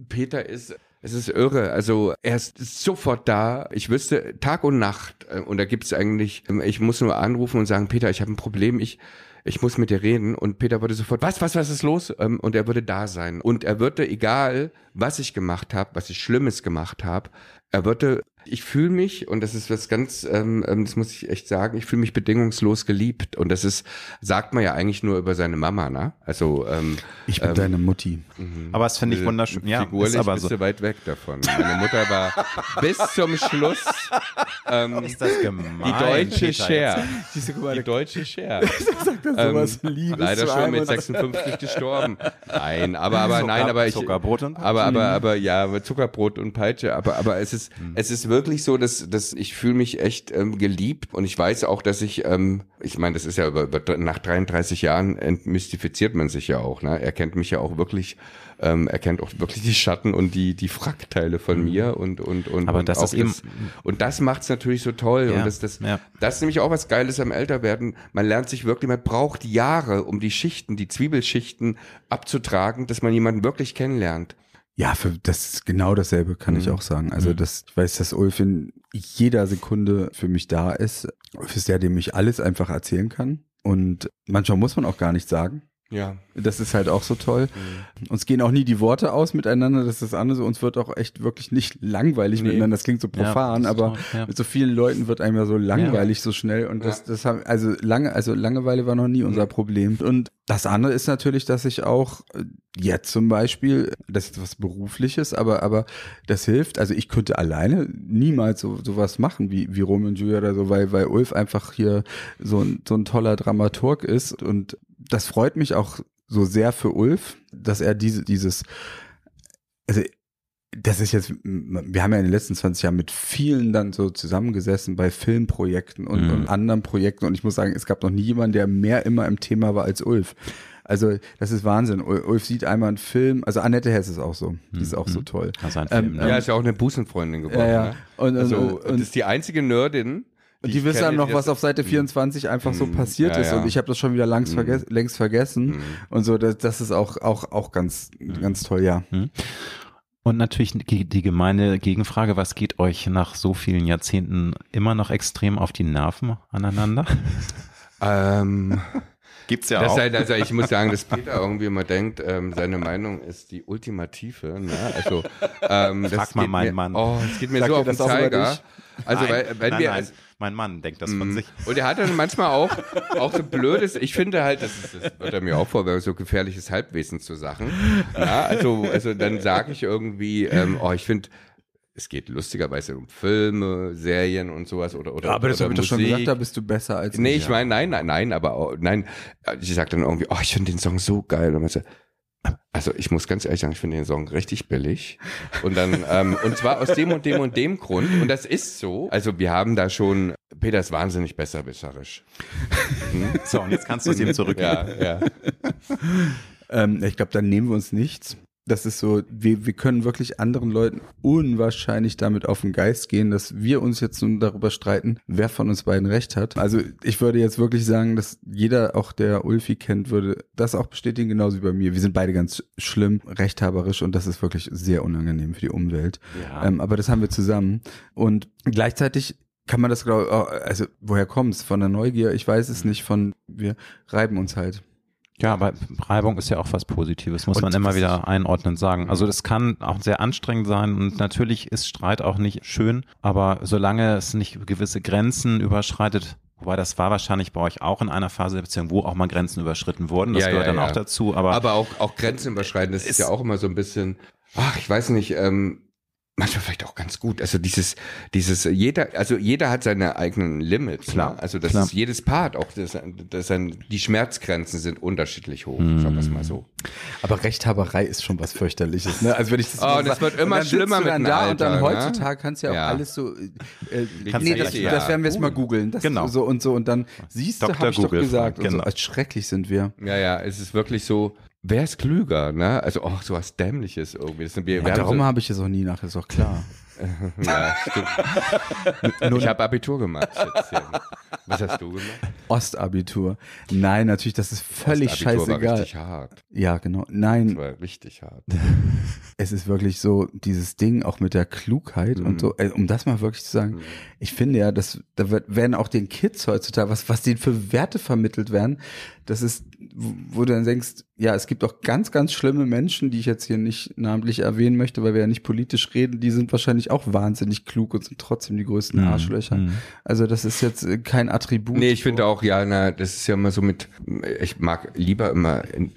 Peter ist. Es ist irre. Also er ist sofort da. Ich wüsste Tag und Nacht. äh, Und da gibt's eigentlich. ähm, Ich muss nur anrufen und sagen, Peter, ich habe ein Problem. Ich ich muss mit dir reden. Und Peter würde sofort, was, was, was ist los? Ähm, Und er würde da sein. Und er würde, egal was ich gemacht habe, was ich Schlimmes gemacht habe, er würde, ich fühle mich, und das ist was ganz, ähm, ähm, das muss ich echt sagen, ich fühle mich bedingungslos geliebt. Und das ist, sagt man ja eigentlich nur über seine Mama, ne? Also, ähm, Ich bin deine Mutti. Aber das finde ich wunderschön. Ja, Figurlich ist aber bist so. du weit weg davon. Meine Mutter war bis zum Schluss, ähm, Ist das gemein? die deutsche Peter, Die deutsche Share. sagt er sowas Liebes leider schon mit und- 56 gestorben. Nein, aber aber Zucker- nein, aber ich Zuckerbrot und Peitsche. aber aber aber ja, Zuckerbrot und Peitsche, aber aber es ist Mhm. es ist wirklich so, dass dass ich fühle mich echt ähm, geliebt und ich weiß auch, dass ich ähm, ich meine, das ist ja über, über nach 33 Jahren entmystifiziert man sich ja auch, ne? Er kennt mich ja auch wirklich ähm, er kennt auch wirklich die Schatten und die die Frackteile von mir und und und Mhm. Aber und das auch ist eben- und das macht's natürlich so toll Ja, und das das ja. das ist nämlich auch was Geiles am Älterwerden. Man lernt sich wirklich, man braucht Jahre, um die Schichten, die Zwiebelschichten abzutragen, dass man jemanden wirklich kennenlernt. Ja, für, das ist genau dasselbe, kann ich auch sagen. Also das, ich weiß, dass Ulf in jeder Sekunde für mich da ist. Ulf ist der, dem ich alles einfach erzählen kann. Und manchmal muss man auch gar nichts sagen. Ja. Das ist halt auch so toll. Uns gehen auch nie die Worte aus miteinander, das ist das andere. so. Uns wird auch echt wirklich nicht langweilig miteinander. Das klingt so Ja, profan, ist aber toll, ja. mit so vielen Leuten wird einem ja so langweilig so schnell. Und das, das haben, also lange, also Langeweile war noch nie unser Problem. Und das andere ist natürlich, dass ich auch äh, jetzt zum Beispiel, das ist was Berufliches, aber, aber das hilft. Also ich könnte alleine niemals so sowas machen wie, wie Romeo und Julia oder so, weil, weil Ulf einfach hier so ein, so ein toller Dramaturg ist und das freut mich auch so sehr für Ulf, dass er diese, dieses, also das ist jetzt, wir haben ja in den letzten 20 Jahren mit vielen dann so zusammengesessen bei Filmprojekten und, Mhm. und anderen Projekten und ich muss sagen, es gab noch nie jemanden, der mehr immer im Thema war als Ulf. Also das ist Wahnsinn. Ul- Ulf sieht einmal einen Film, also Annette Hess ist auch so, die ist auch so toll. Also ein Ähm, Film, ne? Ja, ist ja auch eine Busenfreundin geworden. Ja, ja. Ne? Und- und- also, und- das ist die einzige Nerdin. Und die wissen dann noch, was auf Seite 24 einfach so Mm, passiert ja, ist. Und ich habe das schon wieder langs verges längst vergessen. Und so, das, das ist auch, auch, auch ganz, ganz toll, ja. Und natürlich die, die gemeine Gegenfrage, was geht euch nach so vielen Jahrzehnten immer noch extrem auf die Nerven aneinander? Ähm, Gibt's ja das sei, also ich muss sagen, dass Peter irgendwie immer denkt, ähm, seine Meinung ist die ultimative. Ne? Also, ähm, das Frag mal geht meinen mir, Mann. Oh, es geht mir Sagt so auf den auch Zeiger. Also, nein, weil, wenn nein, wir, nein, mein Mann denkt das von Mhm. sich. Und er hat dann manchmal auch, auch so blödes, ich finde halt, das, ist, das wird er mir auch vor, so gefährliches Halbwissen zu Sachen. Ja, also, also dann sage ich irgendwie, ähm, oh, ich finde, es geht lustigerweise um Filme, Serien und sowas oder oder Aber das habe ich doch schon gesagt, da bist du besser als Nee, ich. ich meine, nein, nein, nein, aber auch, nein, ich sag dann irgendwie, oh, ich finde den Song so geil. Und man so, also ich muss ganz ehrlich sagen, ich finde den Song richtig billig. Und dann, ähm, und zwar aus dem und dem und dem Grund. Und das ist so. Also wir haben da schon, Peter ist wahnsinnig besserwisserisch. So, und jetzt kannst du es ihm zurückgeben. Ja, ja. Ähm, ich glaube, dann nehmen wir uns nichts. Das ist so, wir, wir können wirklich anderen Leuten unwahrscheinlich damit auf den Geist gehen, dass wir uns jetzt nun darüber streiten, wer von uns beiden recht hat. Also ich würde jetzt wirklich sagen, dass jeder, auch der Ulfi kennt, würde das auch bestätigen, genauso wie bei mir. Wir sind beide ganz schlimm, rechthaberisch und das ist wirklich sehr unangenehm für die Umwelt. Ja. Ähm, aber das haben wir zusammen. Und gleichzeitig kann man das, glaube also woher kommt's? Von der Neugier? Ich weiß es nicht, von wir reiben uns halt. Ja, aber Reibung ist ja auch was Positives, muss Und man immer wieder einordnend sagen. Also das kann auch sehr anstrengend sein und natürlich ist Streit auch nicht schön, aber solange es nicht gewisse Grenzen überschreitet, wobei das war wahrscheinlich bei euch auch in einer Phase der Beziehung, wo auch mal Grenzen überschritten wurden, das Ja, gehört ja, dann ja. auch dazu, aber, Aber auch, auch Grenzen überschreiten, das ist, Ist- ja auch immer so ein bisschen, ach, ich weiß nicht, ähm, manchmal vielleicht auch ganz gut. Also dieses, dieses, jeder, also jeder hat seine eigenen Limits. Klar, Ne? Also das klar. ist jedes Part, auch das, das ein, die Schmerzgrenzen sind unterschiedlich hoch, Hm. sagen wir es mal so. Aber Rechthaberei ist schon was fürchterliches, ne? Also wenn ich das Oh, das wird immer schlimmer du dann mit da und dann ne? heutzutage kannst du ja auch Ja. alles so äh, nee, du das, das werden wir jetzt mal googeln. Das Genau. so und so und dann siehst du, Dr. habe ich doch gesagt, und so, genau. als schrecklich sind wir. Ja, ja, es ist wirklich so, wer ist klüger, ne? Also, oh, so was Dämliches irgendwie. Das sind wir, Ja, wir darum so, habe ich es auch nie nach, ist doch klar. ja, stimmt. ich habe Abitur gemacht, Schätzchen. Was hast du gemacht? Ostabitur. Nein, natürlich, das ist völlig Das Abitur War scheißegal. richtig hart. Ja, genau. Das Nein, war richtig hart. es ist wirklich so dieses Ding auch mit der Klugheit Mhm. und so, äh, um das mal wirklich zu sagen, ich finde ja, dass da werden auch den Kids heutzutage, was, was denen für Werte vermittelt werden, das ist, wo, du dann denkst, ja, es gibt auch ganz, ganz schlimme Menschen, die ich jetzt hier nicht namentlich erwähnen möchte, weil wir ja nicht politisch reden, die sind wahrscheinlich auch wahnsinnig klug und sind trotzdem die größten Mhm. Arschlöcher. Mhm. Also das ist jetzt äh, kein Attribut. Nee, ich finde auch, ja, na, das ist ja immer so mit, ich mag lieber immer in,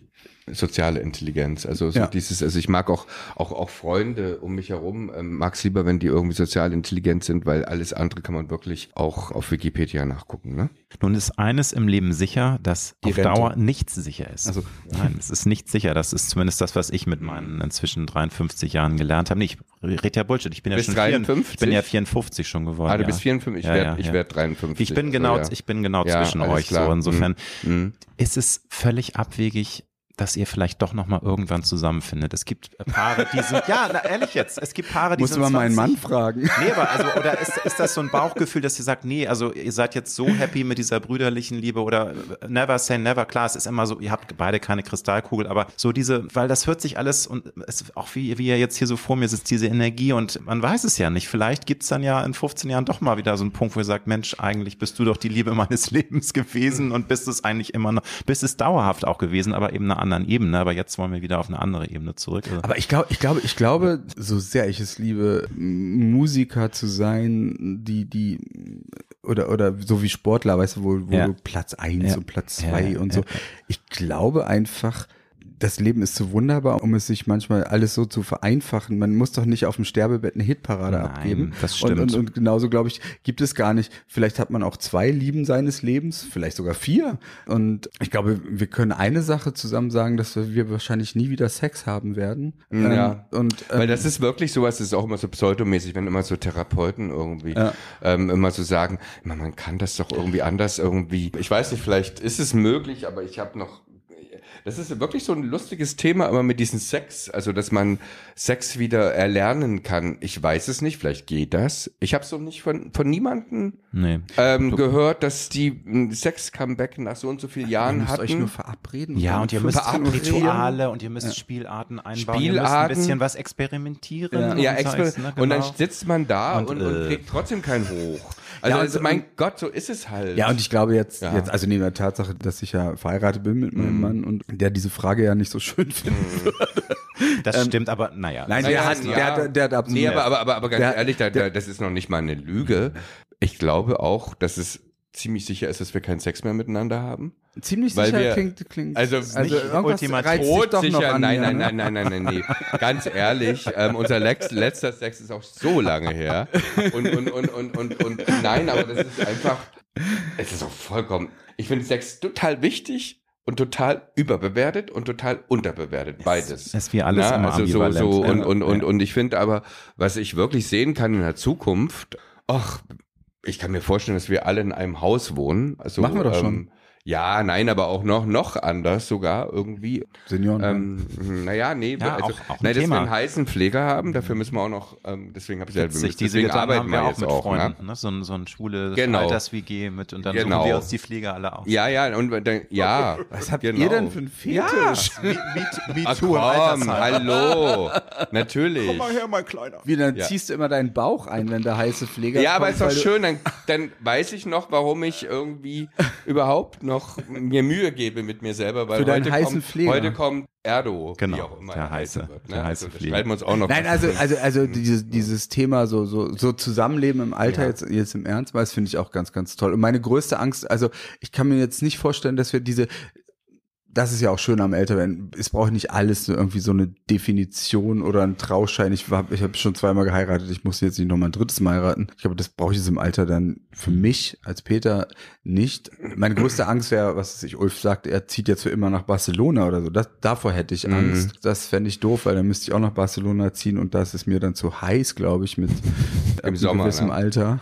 soziale Intelligenz. Also so Ja. dieses, also ich mag auch, auch, auch Freunde um mich herum, ähm, mag's lieber, wenn die irgendwie sozial intelligent sind, weil alles andere kann man wirklich auch auf Wikipedia nachgucken, ne? Nun ist eines im Leben sicher, dass Die auf Rente. Dauer nichts sicher ist. Also- Nein, es ist nicht sicher. Das ist zumindest das, was ich mit meinen inzwischen 53 Jahren gelernt habe. Nee, ich rede ja Bullshit. Ich bin ja Bist schon 53? Ich bin ja 54 schon geworden. Ah, du ja. bist 54, ich Ja, werde ja, werd 53. Ich bin also, genau, ja. ich bin genau zwischen euch. klar. So insofern Mhm. ist es völlig abwegig, dass ihr vielleicht doch noch mal irgendwann zusammenfindet. Es gibt Paare, die sind, ja, na, ehrlich jetzt, es gibt Paare, die Musst sind du mal meinen 20 Mann fragen. Nee, aber also, oder ist, ist das so ein Bauchgefühl, dass ihr sagt, nee, also ihr seid jetzt so happy mit dieser brüderlichen Liebe oder never say never, klar, es ist immer so, ihr habt beide keine Kristallkugel, aber so diese, weil das hört sich alles und es auch wie, wie ihr jetzt hier so vor mir sitzt, diese Energie und man weiß es ja nicht. Vielleicht gibt's dann ja in 15 Jahren doch mal wieder so einen Punkt, wo ihr sagt, Mensch, eigentlich bist du doch die Liebe meines Lebens gewesen und bist es eigentlich immer noch, bist es dauerhaft auch gewesen, aber eben einer anderen Ebene. Aber jetzt wollen wir wieder auf eine andere Ebene zurück. Also, Aber ich glaube, ich glaube, ich glaube, so sehr ich es liebe, Musiker zu sein, die, die, oder, oder so wie Sportler, weißt du, wo, wo Ja. Platz eins Ja. und Platz Ja, zwei ja, und so. Ich glaube einfach, das Leben ist so wunderbar, um es sich manchmal alles so zu vereinfachen. Man muss doch nicht auf dem Sterbebett eine Hitparade Nein, abgeben. das Und, und, stimmt. und genauso, glaube ich, gibt es gar nicht. Vielleicht hat man auch zwei Lieben seines Lebens, vielleicht sogar vier. Und ich glaube, wir können eine Sache zusammen sagen, dass wir wahrscheinlich nie wieder Sex haben werden. Ja. Ähm, und, ähm, Weil das ist wirklich sowas, das ist auch immer so pseudomäßig, wenn immer so Therapeuten irgendwie Ja. ähm, immer so sagen, man kann das doch irgendwie anders irgendwie. Ich weiß nicht, vielleicht ist es möglich, aber ich habe noch. Das ist wirklich so ein lustiges Thema, aber mit diesem Sex, also dass man Sex wieder erlernen kann. Ich weiß es nicht, vielleicht geht das. Ich habe so nicht von von niemanden nee. ähm, gehört, dass die ein Sex-Comeback nach so und so vielen ihr Jahren müsst hatten. euch nur verabreden. Ja, und ihr müsst Verabreden. Rituale und ihr müsst Spielarten einbauen. Ihr müsst ein Spielarten. bisschen was experimentieren. Ja. und Ja, exper ne, und dann genau. sitzt man da und, Und, und, äh, kriegt trotzdem keinen hoch. Also, Ja, und- also mein Gott, so ist es halt. Ja, und ich glaube jetzt, Ja. jetzt, also neben der Tatsache, dass ich ja verheiratet bin mit meinem Mann und der diese Frage ja nicht so schön findet. das stimmt, aber naja. Nein, Naja, der, hat, ja. der, hat, der hat absolut nee, aber, aber, aber, aber ganz Der- ehrlich, da, da, das ist noch nicht mal eine Lüge. Ich glaube auch, dass es ziemlich sicher ist, dass wir keinen Sex mehr miteinander haben. ziemlich sicher wir- klingt, klingt also also nicht ultimativ. reizt sich doch noch sicher. an nein, nein, ne? nein, nein, nein, nein, nee. Ganz ehrlich, ähm, unser Lex, letzter Sex ist auch so lange her. Und, und, und, und, und, und nein, aber das ist einfach, es ist auch vollkommen, ich finde Sex total wichtig und total überbewertet und total unterbewertet. Beides. ist wie alles Na, immer also so, so und, und, und, und ich finde aber, was ich wirklich sehen kann in der Zukunft, ach, ich kann mir vorstellen, dass wir alle in einem Haus wohnen. Also, Machen wir doch schon. Ja, nein, aber auch noch, noch anders sogar irgendwie. Senioren. Ähm, naja, nee, Ja, also, auch- auch ein nein, dass wir einen heißen Pfleger haben, dafür müssen wir auch noch, ähm, deswegen habe ich ja, Witzig, diese deswegen arbeiten haben wir wir auch mit auch. Ne? Freunden. Ne? So, ein, so ein schwule Genau. Alters-WG mit und dann Genau. suchen wir uns die Pfleger alle aus. Ja, ja, und dann, ja. Was habt genau. ihr denn für einen Fetisch? Ach komm, hallo, natürlich. her, mein Kleiner. Wie, dann Ja. ziehst du immer deinen Bauch ein, wenn der heiße Pfleger Ja, aber kommt, ist doch schön, dann, dann weiß ich noch, warum ich irgendwie überhaupt noch mir Mühe gebe mit mir selber, weil heute, kommt, heute kommt Erdo, Genau, wie auch immer der er heiße- wird. Ne? der heiße also, Pfleger. schreiben wir uns auch noch. Nein, also, also, also dieses, dieses Thema so, so, so Zusammenleben im Alter Ja. jetzt, jetzt im Ernst, weil das finde ich auch ganz, ganz toll. Und meine größte Angst, also ich kann mir jetzt nicht vorstellen, dass wir diese, das ist ja auch schön am Älterwerden. Es braucht nicht alles irgendwie so eine Definition oder ein Trauschein. Ich habe ich hab schon zweimal geheiratet. Ich muss jetzt nicht noch mal ein drittes Mal heiraten. Ich glaube, das brauche ich jetzt im Alter dann für mich als Peter nicht. Meine größte Angst wäre, was ich, Ulf sagt, er zieht jetzt für immer nach Barcelona oder so. Das, davor hätte ich Mhm. Angst. Das fände ich doof, weil dann müsste ich auch nach Barcelona ziehen und das ist mir dann zu heiß, glaube ich, mit einem Sommer, gewissem? Alter.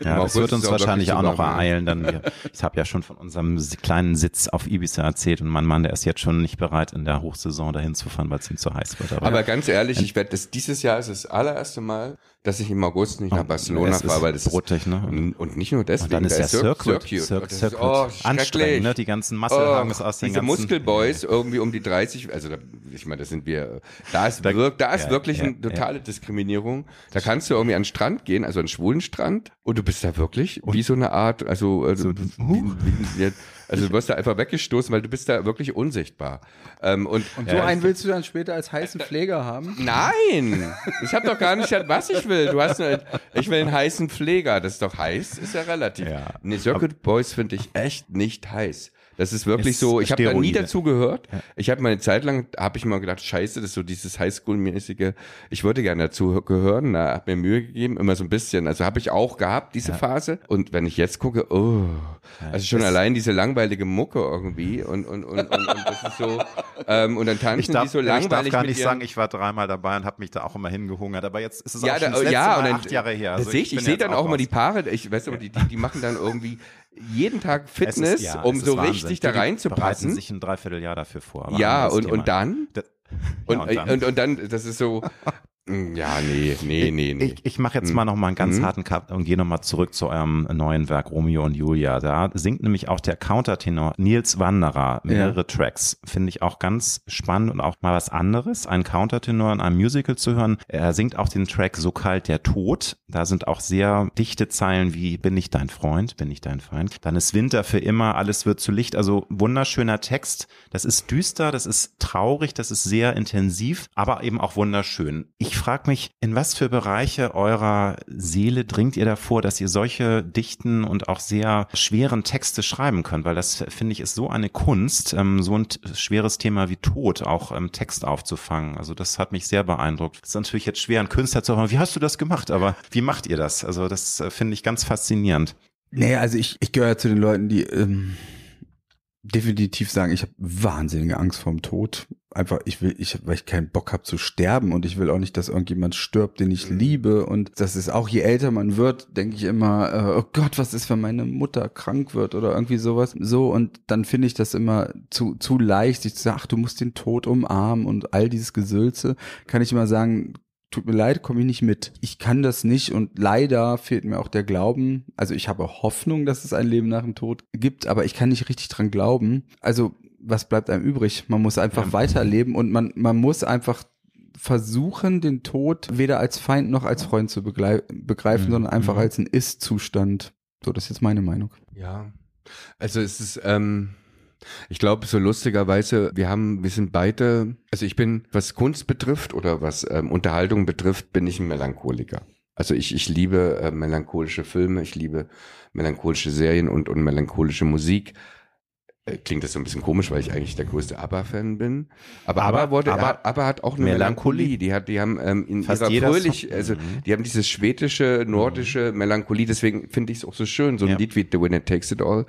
Ja, Im das wird uns wahrscheinlich auch noch ereilen. Dann wir, ich habe ja schon von unserem kleinen Sitz auf Ibiza erzählt und mein Mann, der ist jetzt schon nicht bereit, in der Hochsaison dahin zu fahren, weil es ihm zu heiß wird. Aber ganz ehrlich, ich werde das dieses Jahr ist das allererste Mal, dass ich im August nicht nach Barcelona es fahre, weil das bruttig, ist, ne? und, und nicht nur deswegen, und dann ist da der Cir- Circuit, Circuit. Circuit, Circuit. oh, anstrengend, ne? Die ganzen Muscle-Hungs aus den diese ganzen Muskelboys irgendwie um die 30, also da, ich meine, das sind wir, da ist, wirk, da ist ja, wirklich ja, eine totale Diskriminierung. Da kannst du irgendwie an den Strand gehen, also an den schwulen Strand, und du bist da wirklich wie so eine Art, also, also wie, wie, wie, Also du wirst da einfach weggestoßen, weil du bist da wirklich unsichtbar. Ähm, und, und so ja, einen willst du dann später als heißen Pfleger haben? Nein, ich habe doch gar nicht was ich will. Du hast nur, ich will einen heißen Pfleger. Das ist doch heiß, ist ja relativ. Ja. Nee, Circuit Boys finde ich echt nicht heiß. Das ist wirklich ist so, ich habe da nie dazu gehört. Ja. Ich habe mal eine Zeit lang, habe ich mal gedacht, scheiße, das ist so dieses Highschool-mäßige, ich würde gerne dazu gehören, da hat mir Mühe gegeben, immer so ein bisschen. Also habe ich auch gehabt, diese ja. Phase. Und wenn ich jetzt gucke, oh, also schon allein diese langweilige Mucke irgendwie und, und, und, und, und das ist so, ähm, und dann tanzen darf, die so langweilig. Ich darf gar nicht sagen, ich war dreimal dabei und habe mich da auch immer hingehungert, aber jetzt ist es ja, auch schon da, ja, Mal dann, acht Jahre her. Also ich, ich, ich sehe dann auch, auch mal die Paare, ich weiß aber, die, die, die machen dann irgendwie jeden Tag Fitness, ist, ja, um so Wahnsinn. richtig da reinzupassen. Die sich ein Dreivierteljahr dafür vor. Ja, und, und dann? Das, und, ja, und, dann? Und, und dann, das ist so, ja, nee, nee, nee, nee. Ich, ich mache jetzt mal noch mal einen ganz mhm. harten Cut und gehe noch mal zurück zu eurem neuen Werk Romeo und Julia. Da singt nämlich auch der Countertenor Nils Wanderer mehrere ja. Tracks. Finde ich auch ganz spannend und auch mal was anderes, einen Countertenor in einem Musical zu hören. Er singt auch den Track So kalt der Tod. Da sind auch sehr dichte Zeilen wie Bin ich dein Freund, bin ich dein Feind. Dann ist Winter für immer, alles wird zu Licht. Also wunderschöner Text. Das ist düster, das ist traurig, das ist sehr intensiv, aber eben auch wunderschön. Ich ich frage mich, in was für Bereiche eurer Seele dringt ihr davor, dass ihr solche dichten und auch sehr schweren Texte schreiben könnt? Weil das, finde ich, ist so eine Kunst, ähm, so ein schweres Thema wie Tod auch im Text aufzufangen. Also das hat mich sehr beeindruckt. Es ist natürlich jetzt schwer, einen Künstler zu sagen, wie hast du das gemacht? Aber wie macht ihr das? Also das äh, finde ich ganz faszinierend. Nee, also ich, ich gehöre zu den Leuten, die ähm, definitiv sagen, ich habe wahnsinnige Angst vorm Tod einfach, ich will, ich, weil ich keinen Bock habe zu sterben und ich will auch nicht, dass irgendjemand stirbt, den ich mhm. liebe. Und das ist auch, je älter man wird, denke ich immer, äh, oh Gott, was ist, wenn meine Mutter krank wird oder irgendwie sowas. So, und dann finde ich das immer zu, zu leicht, sich zu sagen, ach, du musst den Tod umarmen und all dieses Gesülze, kann ich immer sagen, tut mir leid, komme ich nicht mit. Ich kann das nicht und leider fehlt mir auch der Glauben. Also ich habe Hoffnung, dass es ein Leben nach dem Tod gibt, aber ich kann nicht richtig dran glauben. Also was bleibt einem übrig? Man muss einfach ja. weiterleben und man, man muss einfach versuchen, den Tod weder als Feind noch als Freund zu begreifen, mhm. sondern einfach mhm. als ein Ist-Zustand. So, das ist jetzt meine Meinung. Ja. Also es ist, ähm, ich glaube, so lustigerweise, wir haben, wir sind beide, also ich bin, was Kunst betrifft oder was ähm, Unterhaltung betrifft, bin ich ein Melancholiker. Also ich, ich liebe äh, melancholische Filme, ich liebe melancholische Serien und, und melancholische Musik. Äh, klingt das so ein bisschen komisch, weil ich eigentlich der größte ABBA-Fan bin. Aber, ABBA, wurde, aber ABBA hat auch eine Melancholie. Melancholie. Die hat, die haben ähm, in Fast ihrer fröhlich, also mhm. die haben dieses schwedische, nordische mhm. Melancholie. Deswegen finde ich es auch so schön. So ein ja. Lied wie The Winner Takes It All,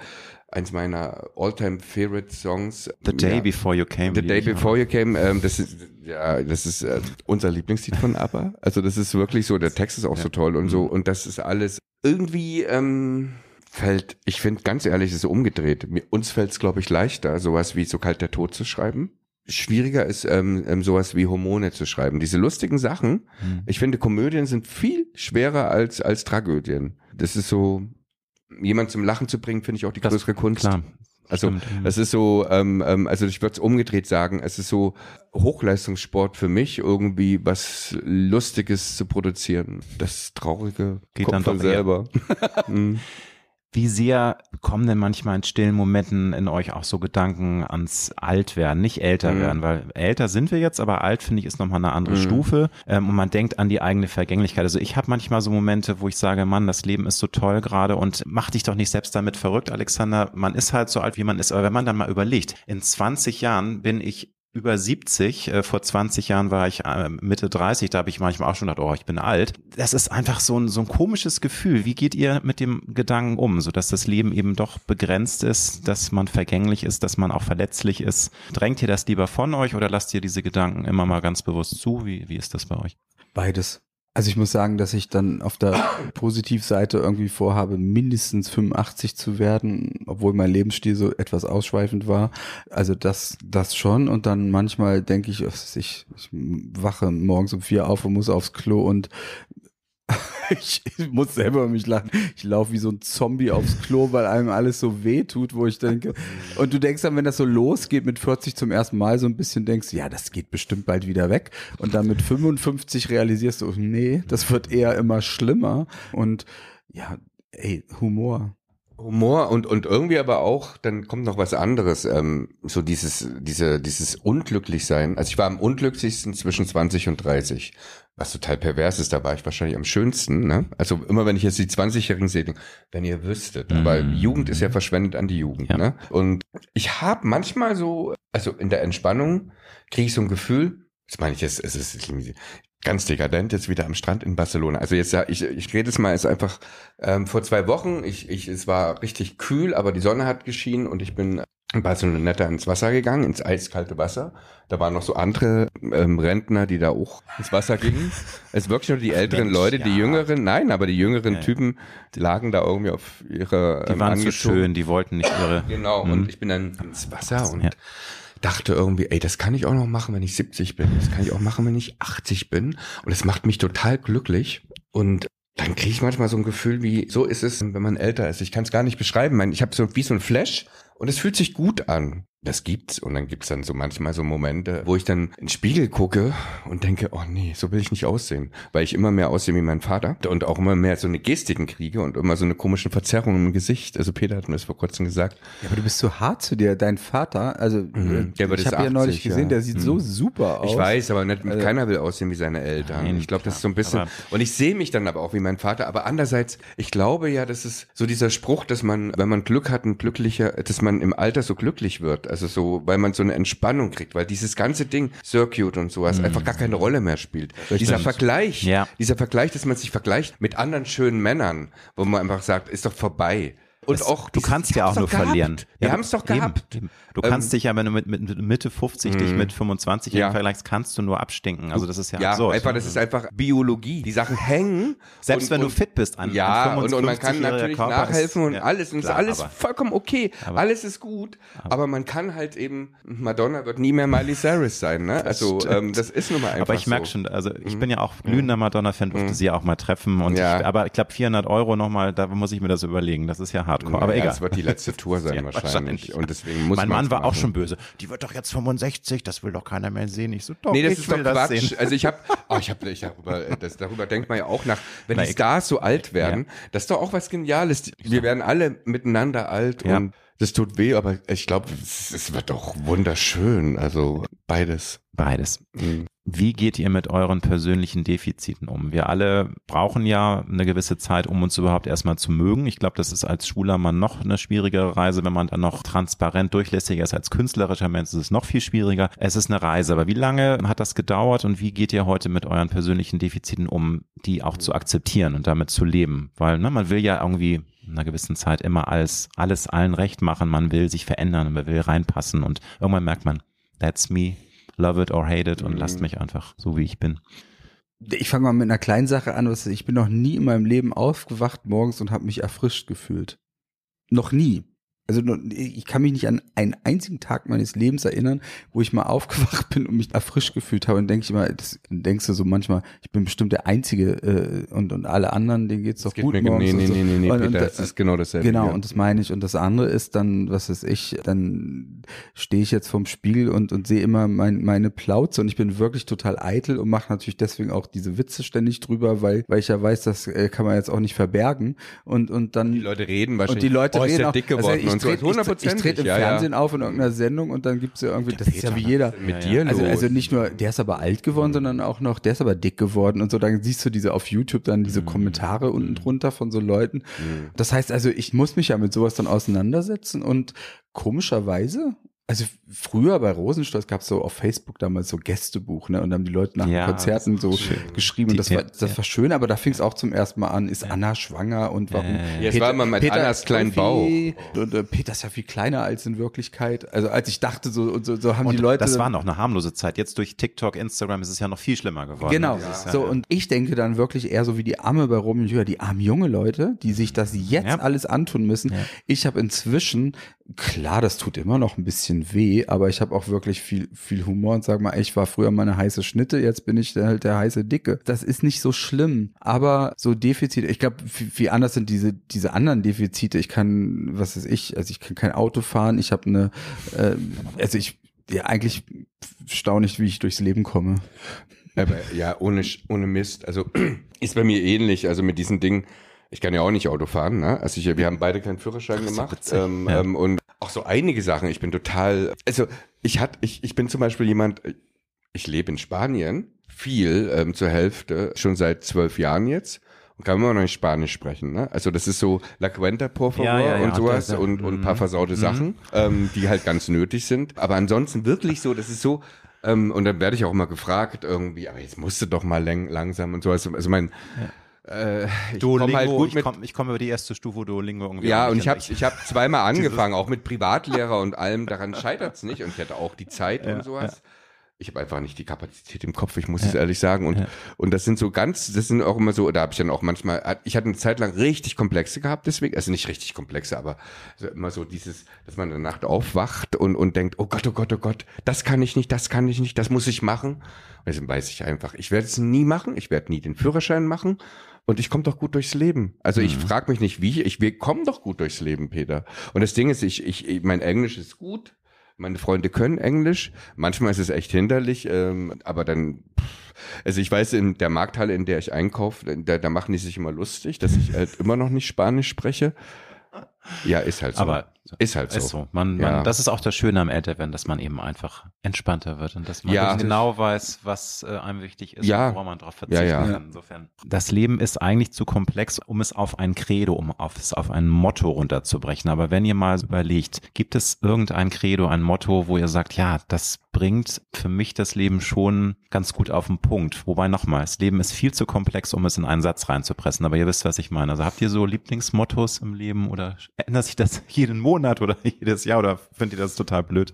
eins meiner all-time favorite Songs. The Day ja, Before You Came. The Day Before You Came. Ähm, das ist ja, das ist äh, unser Lieblingslied von ABBA. Also das ist wirklich so. Der Text ist auch ja. so toll und so. Mhm. Und das ist alles irgendwie. Ähm, fällt, ich finde ganz ehrlich, es ist umgedreht. Mir, uns fällt es, glaube ich, leichter, sowas wie so kalt der Tod zu schreiben. Schwieriger ist ähm, ähm, sowas wie Hormone zu schreiben. Diese lustigen Sachen. Hm. Ich finde, Komödien sind viel schwerer als als Tragödien. Das ist so, jemand zum Lachen zu bringen, finde ich auch die das, größere Kunst. Klar. Also Stimmt. es ist so, ähm, ähm, also ich würde es umgedreht sagen, es ist so Hochleistungssport für mich, irgendwie was Lustiges zu produzieren. Das Traurige geht dann von selber. Wie sehr kommen denn manchmal in stillen Momenten in euch auch so Gedanken ans Altwerden, nicht älter mhm. werden, weil älter sind wir jetzt, aber alt finde ich ist nochmal eine andere mhm. Stufe ähm, und man denkt an die eigene Vergänglichkeit. Also ich habe manchmal so Momente, wo ich sage, Mann, das Leben ist so toll gerade und mach dich doch nicht selbst damit verrückt, Alexander. Man ist halt so alt, wie man ist, aber wenn man dann mal überlegt, in 20 Jahren bin ich über 70. Äh, vor 20 Jahren war ich äh, Mitte 30. Da habe ich manchmal auch schon gedacht, oh, ich bin alt. Das ist einfach so ein, so ein komisches Gefühl. Wie geht ihr mit dem Gedanken um, so dass das Leben eben doch begrenzt ist, dass man vergänglich ist, dass man auch verletzlich ist? Drängt ihr das lieber von euch oder lasst ihr diese Gedanken immer mal ganz bewusst zu? Wie, wie ist das bei euch? Beides. Also ich muss sagen, dass ich dann auf der Positivseite irgendwie vorhabe, mindestens 85 zu werden, obwohl mein Lebensstil so etwas ausschweifend war. Also das, das schon. Und dann manchmal denke ich, ich, ich wache morgens um vier auf und muss aufs Klo und ich, muss selber mich lachen. Ich laufe wie so ein Zombie aufs Klo, weil einem alles so weh tut, wo ich denke. Und du denkst dann, wenn das so losgeht mit 40 zum ersten Mal, so ein bisschen denkst, ja, das geht bestimmt bald wieder weg. Und dann mit 55 realisierst du, nee, das wird eher immer schlimmer. Und ja, ey, Humor. Humor und und irgendwie aber auch, dann kommt noch was anderes, ähm, so dieses diese dieses unglücklich sein. Also ich war am unglücklichsten zwischen 20 und 30, was total pervers ist. Da war ich wahrscheinlich am schönsten. Ne? Also immer wenn ich jetzt die 20-Jährigen sehe, wenn ihr wüsstet, mhm. aber Jugend ist ja verschwendet an die Jugend. Ja. Ne? Und ich habe manchmal so, also in der Entspannung kriege ich so ein Gefühl. Das meine ich jetzt, es ist ganz dekadent jetzt wieder am Strand in Barcelona. Also jetzt ja, ich, ich rede es mal jetzt einfach ähm, vor zwei Wochen. Ich, ich, es war richtig kühl, aber die Sonne hat geschienen und ich bin in Barcelona ins Wasser gegangen, ins eiskalte Wasser. Da waren noch so andere ähm, Rentner, die da auch ins Wasser gingen. Es wirklich nur die älteren Mensch, Leute, ja. die jüngeren, nein, aber die jüngeren ja. Typen, die lagen da irgendwie auf ihre. Die ähm, waren zu schön, die wollten nicht ihre. Genau. Mhm. Und ich bin dann ins Wasser und ja dachte irgendwie, ey, das kann ich auch noch machen, wenn ich 70 bin. Das kann ich auch machen, wenn ich 80 bin. Und es macht mich total glücklich. Und dann kriege ich manchmal so ein Gefühl wie, so ist es, wenn man älter ist. Ich kann es gar nicht beschreiben. Ich habe so wie so ein Flash und es fühlt sich gut an. Das gibt's und dann gibt's dann so manchmal so Momente, wo ich dann in den Spiegel gucke und denke, oh nee, so will ich nicht aussehen, weil ich immer mehr aussehe wie mein Vater und auch immer mehr so eine Gestiken kriege und immer so eine komische Verzerrung im Gesicht. Also Peter hat mir das vor kurzem gesagt. Ja, aber du bist so hart zu dir. Dein Vater, also mhm, äh, ich habe ja neulich gesehen, ja. der sieht mhm. so super aus. Ich weiß, aber nicht, also, keiner will aussehen wie seine Eltern. Nein, ich glaube, das ist so ein bisschen. und ich sehe mich dann aber auch wie mein Vater. Aber andererseits, ich glaube ja, das ist so dieser Spruch, dass man, wenn man Glück hat, ein glücklicher, dass man im Alter so glücklich wird. Also so, weil man so eine Entspannung kriegt, weil dieses ganze Ding, Circuit und sowas, mhm. einfach gar keine Rolle mehr spielt. Richtig. Dieser Vergleich, ja. dieser Vergleich, dass man sich vergleicht mit anderen schönen Männern, wo man einfach sagt, ist doch vorbei. Und das, auch, du kannst ja auch nur verlieren. Wir ja, haben es doch gehabt. Eben. Du kannst ähm, dich ja, wenn du mit, mit Mitte 50 mh. dich mit 25 ja. vergleichst, kannst du nur abstinken. Also das ist ja, ja absurd. einfach, das ist einfach Biologie. Die Sachen hängen. Selbst und, wenn du fit bist an Ja, an und, und man kann natürlich Körper nachhelfen ist, und ja, alles. Und klar, ist alles vollkommen okay. Aber, alles ist gut. Aber, aber, man kann halt eben, Madonna wird nie mehr Miley Cyrus sein. Ne? Also ähm, das ist nun mal einfach Aber ich merke so. schon, also ich mhm. bin ja auch glühender Madonna-Fan, durfte mhm. sie ja auch mal treffen. Und ja. ich, aber ich glaube 400 Euro nochmal, da muss ich mir das überlegen. Das ist ja hardcore. Aber egal. Das wird die letzte Tour sein wahrscheinlich. Und deswegen muss Mein Mann war auch schon böse. Die wird doch jetzt 65, das will doch keiner mehr sehen. Ich so, doch, nee, das ich ist will doch das Quatsch. Sehen. Also ich habe, oh, ich habe, ich darüber, äh, das, darüber denkt man ja auch nach, wenn Na, die Stars so alt werden, ja. das ist doch auch was Geniales. Wir werden alle miteinander alt ja. und das tut weh, aber ich glaube, es, es, wird doch wunderschön. Also beides. Beides. Mhm. Wie geht ihr mit euren persönlichen Defiziten um? Wir alle brauchen ja eine gewisse Zeit, um uns überhaupt erstmal zu mögen. Ich glaube, das ist als schwuler Mann noch eine schwierigere Reise. Wenn man dann noch transparent durchlässiger ist als künstlerischer Mensch, ist es noch viel schwieriger. Es ist eine Reise. Aber wie lange hat das gedauert und wie geht ihr heute mit euren persönlichen Defiziten um, die auch zu akzeptieren und damit zu leben? Weil ne, man will ja irgendwie einer gewissen Zeit immer alles, alles allen recht machen. Man will sich verändern, man will reinpassen und irgendwann merkt man, that's me, love it or hate it und mhm. lasst mich einfach so, wie ich bin. Ich fange mal mit einer kleinen Sache an. Ich bin noch nie in meinem Leben aufgewacht morgens und habe mich erfrischt gefühlt. Noch nie. Also ich kann mich nicht an einen einzigen Tag meines Lebens erinnern, wo ich mal aufgewacht bin und mich erfrischt gefühlt habe. Und denke ich mal, das denkst du so manchmal, ich bin bestimmt der Einzige äh, und, und alle anderen, denen geht's doch das gut geht morgens. Nee, nee, so. nee, nee, nee, und, Peter, das ist genau dasselbe. Genau, ja. und das meine ich. Und das andere ist dann, was weiß ich, dann stehe ich jetzt vorm Spiegel und, und sehe immer mein, meine Plauze und ich bin wirklich total eitel und mache natürlich deswegen auch diese Witze ständig drüber, weil, weil ich ja weiß, das äh, kann man jetzt auch nicht verbergen. Und, und dann. Die Leute reden wahrscheinlich. Und die Leute oh, reden auch, dick geworden also ich trete, ich, ich trete im ja, Fernsehen ja. auf in irgendeiner Sendung und dann gibt's ja irgendwie, das Peter, ist ja wie jeder. Mit dir also, also nicht nur, der ist aber alt geworden, sondern auch noch, der ist aber dick geworden und so. Dann siehst du diese auf YouTube dann diese mhm. Kommentare unten mhm. drunter von so Leuten. Mhm. Das heißt also, ich muss mich ja mit sowas dann auseinandersetzen und komischerweise also früher bei Rosenstolz gab es so auf Facebook damals so Gästebuch, ne? Und dann haben die Leute nach ja, Konzerten so schön. geschrieben. und das war, das ja. war schön, aber da fing es auch zum ersten Mal an, ist ja. Anna schwanger und warum? Ja, Peter, war immer mit Peter Annas kleinen Bauch. Und äh, Peter ist ja viel kleiner als in Wirklichkeit. Also als ich dachte, so, und so, so haben und die Leute. Das war noch eine harmlose Zeit. Jetzt durch TikTok, Instagram ist es ja noch viel schlimmer geworden. Genau. so, und ich denke dann wirklich eher so wie die Arme bei und Julia, die armen junge Leute, die sich das jetzt alles antun müssen. Ich habe inzwischen Klar, das tut immer noch ein bisschen weh, aber ich habe auch wirklich viel, viel Humor und sag mal, ich war früher mal eine heiße Schnitte, jetzt bin ich halt der heiße Dicke. Das ist nicht so schlimm, aber so Defizite, ich glaube, wie anders sind diese, diese anderen Defizite. Ich kann, was weiß ich, also ich kann kein Auto fahren, ich habe eine, äh, also ich, ja, eigentlich staune ich, wie ich durchs Leben komme. Aber ja, ohne, ohne Mist, also ist bei mir ähnlich, also mit diesen Dingen, ich kann ja auch nicht Auto fahren, ne? Also ich, wir haben beide keinen Führerschein Ach, gemacht. Ähm, Ja. ähm, und auch so einige Sachen. Ich bin total, also ich hat, ich, ich bin zum Beispiel jemand, ich lebe in Spanien, viel ähm, zur Hälfte, schon seit zwölf Jahren jetzt. Und kann immer noch nicht Spanisch sprechen, ne? Also das ist so La Cuenta, por favor Ja, ja, ja, und sowas das, ja. und, und ein paar Mhm. versaute Mhm. Sachen, ähm, die halt ganz nötig sind. Aber ansonsten wirklich so, das ist so, ähm, und dann werde ich auch immer gefragt irgendwie, aber jetzt musst du doch mal lang, langsam und sowas. Also mein, äh, ich Duolingo, komm halt gut ich mit komme komm über die erste Stufe Duolingo irgendwie. ja, und ich habe ich hab zweimal angefangen, auch mit Privatlehrer und allem. Daran scheitert's nicht. Und ich hatte auch die Zeit Ja, und sowas. Ich habe einfach nicht die Kapazität im Kopf, ich muss Ja. es ehrlich sagen. Und, Ja. und das sind so ganz, das sind auch immer so, da habe ich dann auch manchmal, ich hatte eine Zeit lang richtig komplexe gehabt, deswegen, also nicht richtig komplexe, aber immer so dieses, dass man in der Nacht aufwacht und, und denkt, oh Gott, oh Gott, oh Gott, das kann ich nicht, das kann ich nicht, das muss ich machen. Und deswegen weiß ich einfach, ich werde es nie machen, ich werde nie den Führerschein machen. Und ich komme doch gut durchs Leben. Also ich frage mich nicht, wie. Ich, wir kommen doch gut durchs Leben, Peter. Und das Ding ist, ich, ich, ich- mein Englisch ist gut. Meine Freunde können Englisch. Manchmal ist es echt hinderlich, ähm, aber dann. pff, Also ich weiß, in der Markthalle, in der ich einkaufe, da, da machen die sich immer lustig, dass ich halt immer noch nicht Spanisch spreche. Ja, ist halt so. Aber ist halt so. Ist so. Man, Ja. man, das ist auch das Schöne am Älterwerden, dass man eben einfach entspannter wird und dass man Ja. genau weiß, was äh, einem wichtig ist Ja. und woran man darauf verzichten Ja, ja. kann. Insofern. Das Leben ist eigentlich zu komplex, um es auf ein Credo, um auf es auf ein Motto runterzubrechen. Aber wenn ihr mal überlegt, gibt es irgendein Credo, ein Motto, wo ihr sagt, ja, das bringt für mich das Leben schon ganz gut auf den Punkt. Wobei nochmal, das Leben ist viel zu komplex, um es in einen Satz reinzupressen. Aber ihr wisst, was ich meine. Also habt ihr so Lieblingsmottos im Leben oder ändert sich das jeden Monat oder jedes Jahr oder findet ihr das total blöd?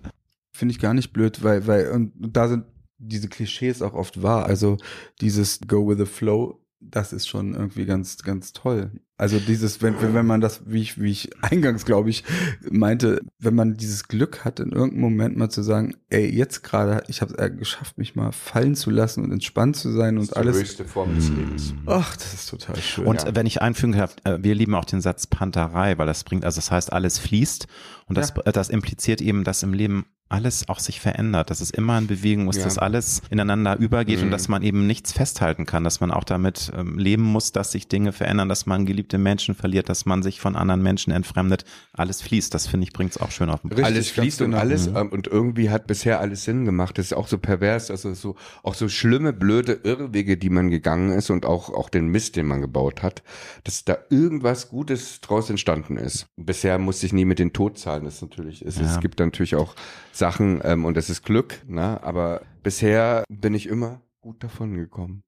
Finde ich gar nicht blöd, weil, weil, und da sind diese Klischees auch oft wahr. Also dieses Go with the Flow, das ist schon irgendwie ganz, ganz toll. Also dieses, wenn, wenn wenn man das, wie ich, wie ich eingangs, glaube ich, meinte, wenn man dieses Glück hat, in irgendeinem Moment mal zu sagen, ey, jetzt gerade, ich habe es geschafft, mich mal fallen zu lassen und entspannt zu sein Das und ist die alles. höchste Form des Lebens. Ach, das ist total schön. Und Ja. äh, wenn ich einfügen darf, äh, wir lieben auch den Satz Panterei, weil das bringt, also das heißt, alles fließt und das, äh, das impliziert eben, dass im Leben alles auch sich verändert, dass es immer in Bewegung ist, Ja. dass alles ineinander übergeht und Mhm. dass man eben nichts festhalten kann, dass man auch damit ähm, leben muss, dass sich Dinge verändern, dass man geliebte Menschen verliert, dass man sich von anderen Menschen entfremdet. Alles fließt, das finde ich, bringt es auch schön auf den Punkt. Alles fließt und genau. alles Mhm. ähm, und irgendwie hat bisher alles Sinn gemacht. Das ist auch so pervers, also so auch so schlimme, blöde Irrwege, die man gegangen ist und auch auch den Mist, den man gebaut hat, dass da irgendwas Gutes draus entstanden ist. Bisher musste ich nie mit den Todzahlen. Das ist natürlich, es, Ja. es gibt natürlich auch Sachen ähm, und das ist Glück, ne? Aber bisher bin ich immer gut davon gekommen.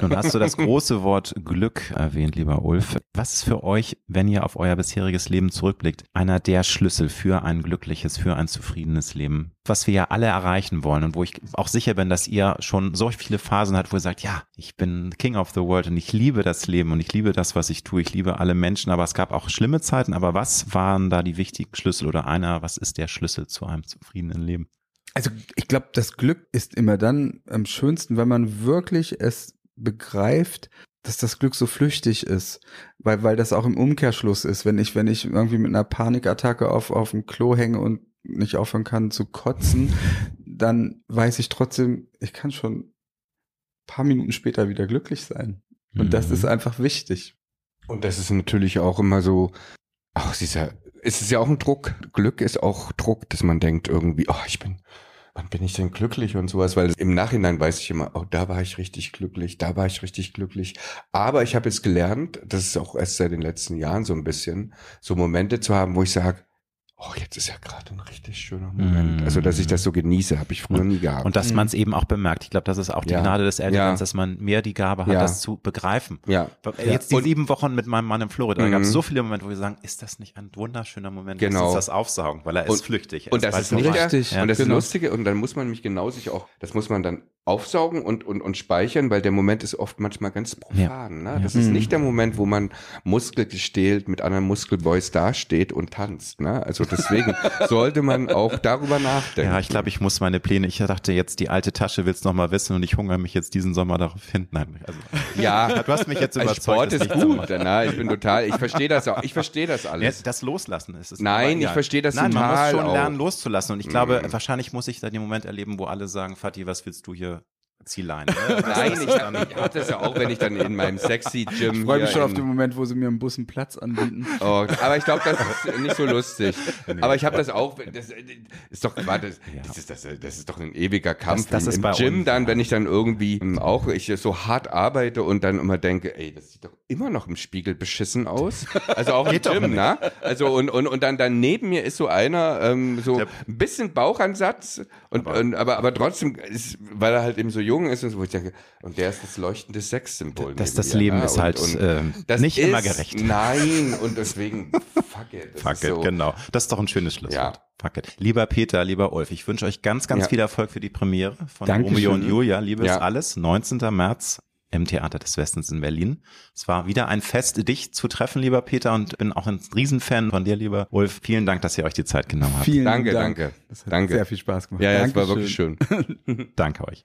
Nun hast du das große Wort Glück erwähnt, lieber Ulf. Was ist für euch, wenn ihr auf euer bisheriges Leben zurückblickt, einer der Schlüssel für ein glückliches, für ein zufriedenes Leben? Was wir ja alle erreichen wollen und wo ich auch sicher bin, dass ihr schon so viele Phasen habt, wo ihr sagt, ja, ich bin King of the World und ich liebe das Leben und ich liebe das, was ich tue. Ich liebe alle Menschen, aber es gab auch schlimme Zeiten. Aber was waren da die wichtigen Schlüssel oder einer, was ist der Schlüssel zu einem zufriedenen Leben? Also ich glaube, das Glück ist immer dann am schönsten, wenn man wirklich es begreift, dass das Glück so flüchtig ist, weil weil das auch im Umkehrschluss ist, wenn ich wenn ich irgendwie mit einer Panikattacke auf auf dem Klo hänge und nicht aufhören kann zu kotzen, dann weiß ich trotzdem, ich kann schon ein paar Minuten später wieder glücklich sein. Und das Mhm. ist einfach wichtig. Und das ist natürlich auch immer so, ist ja, es ist ja auch ein Druck. Glück ist auch Druck, dass man denkt irgendwie, oh, ich bin, wann bin ich denn glücklich und sowas, weil im Nachhinein weiß ich immer, oh, da war ich richtig glücklich, da war ich richtig glücklich. Aber ich habe jetzt gelernt, das ist auch erst seit den letzten Jahren so ein bisschen, so Momente zu haben, wo ich sage, oh, jetzt ist ja gerade ein richtig schöner Moment. Mm. Also, dass ich das so genieße, habe ich früher nie gehabt. Und dass man es eben auch bemerkt. Ich glaube, das ist auch die Ja. Gnade des Elterns, Ja. dass man mehr die Gabe hat, Ja. das zu begreifen. ja, Jetzt die Und- sieben Wochen mit meinem Mann in Florida, da gab es Mhm. so viele Momente, wo wir sagen, ist das nicht ein wunderschöner Moment? Genau. Lass uns das aufsaugen, weil er ist Und- flüchtig. Er Und das ist nicht Richtig, Ja. und das genau. Lustige, und dann muss man mich genau sich auch, das muss man dann aufsaugen und, und, und speichern, weil der Moment ist oft manchmal ganz profan. Ne? Das ist Mhm. nicht der Moment, wo man muskelgestählt mit anderen Muskelboys dasteht und tanzt. Ne? Also deswegen sollte man auch darüber nachdenken. Ja, ich glaube, ich muss meine Pläne, ich dachte jetzt, die alte Tasche willst noch mal wissen und ich hungere mich jetzt diesen Sommer darauf hin. Nein, also, ja, du hast mich jetzt Als überzeugt. Sport ist gut. Na, ich bin total, ich verstehe das auch. Ich verstehe das Ja, alles. das Loslassen ist es. Nein, ich verstehe das Nein, man total muss schon auch. lernen loszulassen. Und ich glaube, Mhm. wahrscheinlich muss ich da den Moment erleben, wo alle sagen, Fatih, was willst du hier Zielleine. Ne? Nein, ich, ich habe das ja auch, wenn ich dann in meinem sexy Gym. Ich freue mich schon auf den Moment, wo sie mir im Bus einen Platz anbieten. Oh, aber ich glaube, das ist nicht so lustig. Nee. Aber ich habe das auch. Das ist doch, warte, das, ja. das, ist, das, das ist doch ein ewiger Kampf das, das im, Gym. Uns, dann, wenn ich dann irgendwie auch ich so hart arbeite und dann immer denke, ey, das sieht doch immer noch im Spiegel beschissen aus. Also auch im Gym, ne? Also und und und dann dann neben mir ist so einer ähm, so ein bisschen Bauchansatz und aber, und, aber aber trotzdem ist, weil er halt eben so jung ist und so, wo ich denke, und der ist das leuchtende Sexsymbol. Das, das Leben ja, ist und, halt und, äh, das nicht ist, immer gerecht. Nein, und deswegen, fuck it. Fuck it, so. genau. Das ist doch ein schönes Schlusswort. Ja. Fuck it. Lieber Peter, lieber Ulf, ich wünsche euch ganz, ganz ja. viel Erfolg für die Premiere von Dankeschön. Romeo und Julia. Liebes ja. alles, 19. März im Theater des Westens in Berlin. Es war wieder ein Fest, dich zu treffen, lieber Peter, und bin auch ein Riesenfan von dir, lieber Ulf. Vielen Dank, dass ihr euch die Zeit genommen habt. Vielen danke, Dank. danke. Das hat danke. sehr viel Spaß gemacht. Ja, ja, es war wirklich schön. danke euch.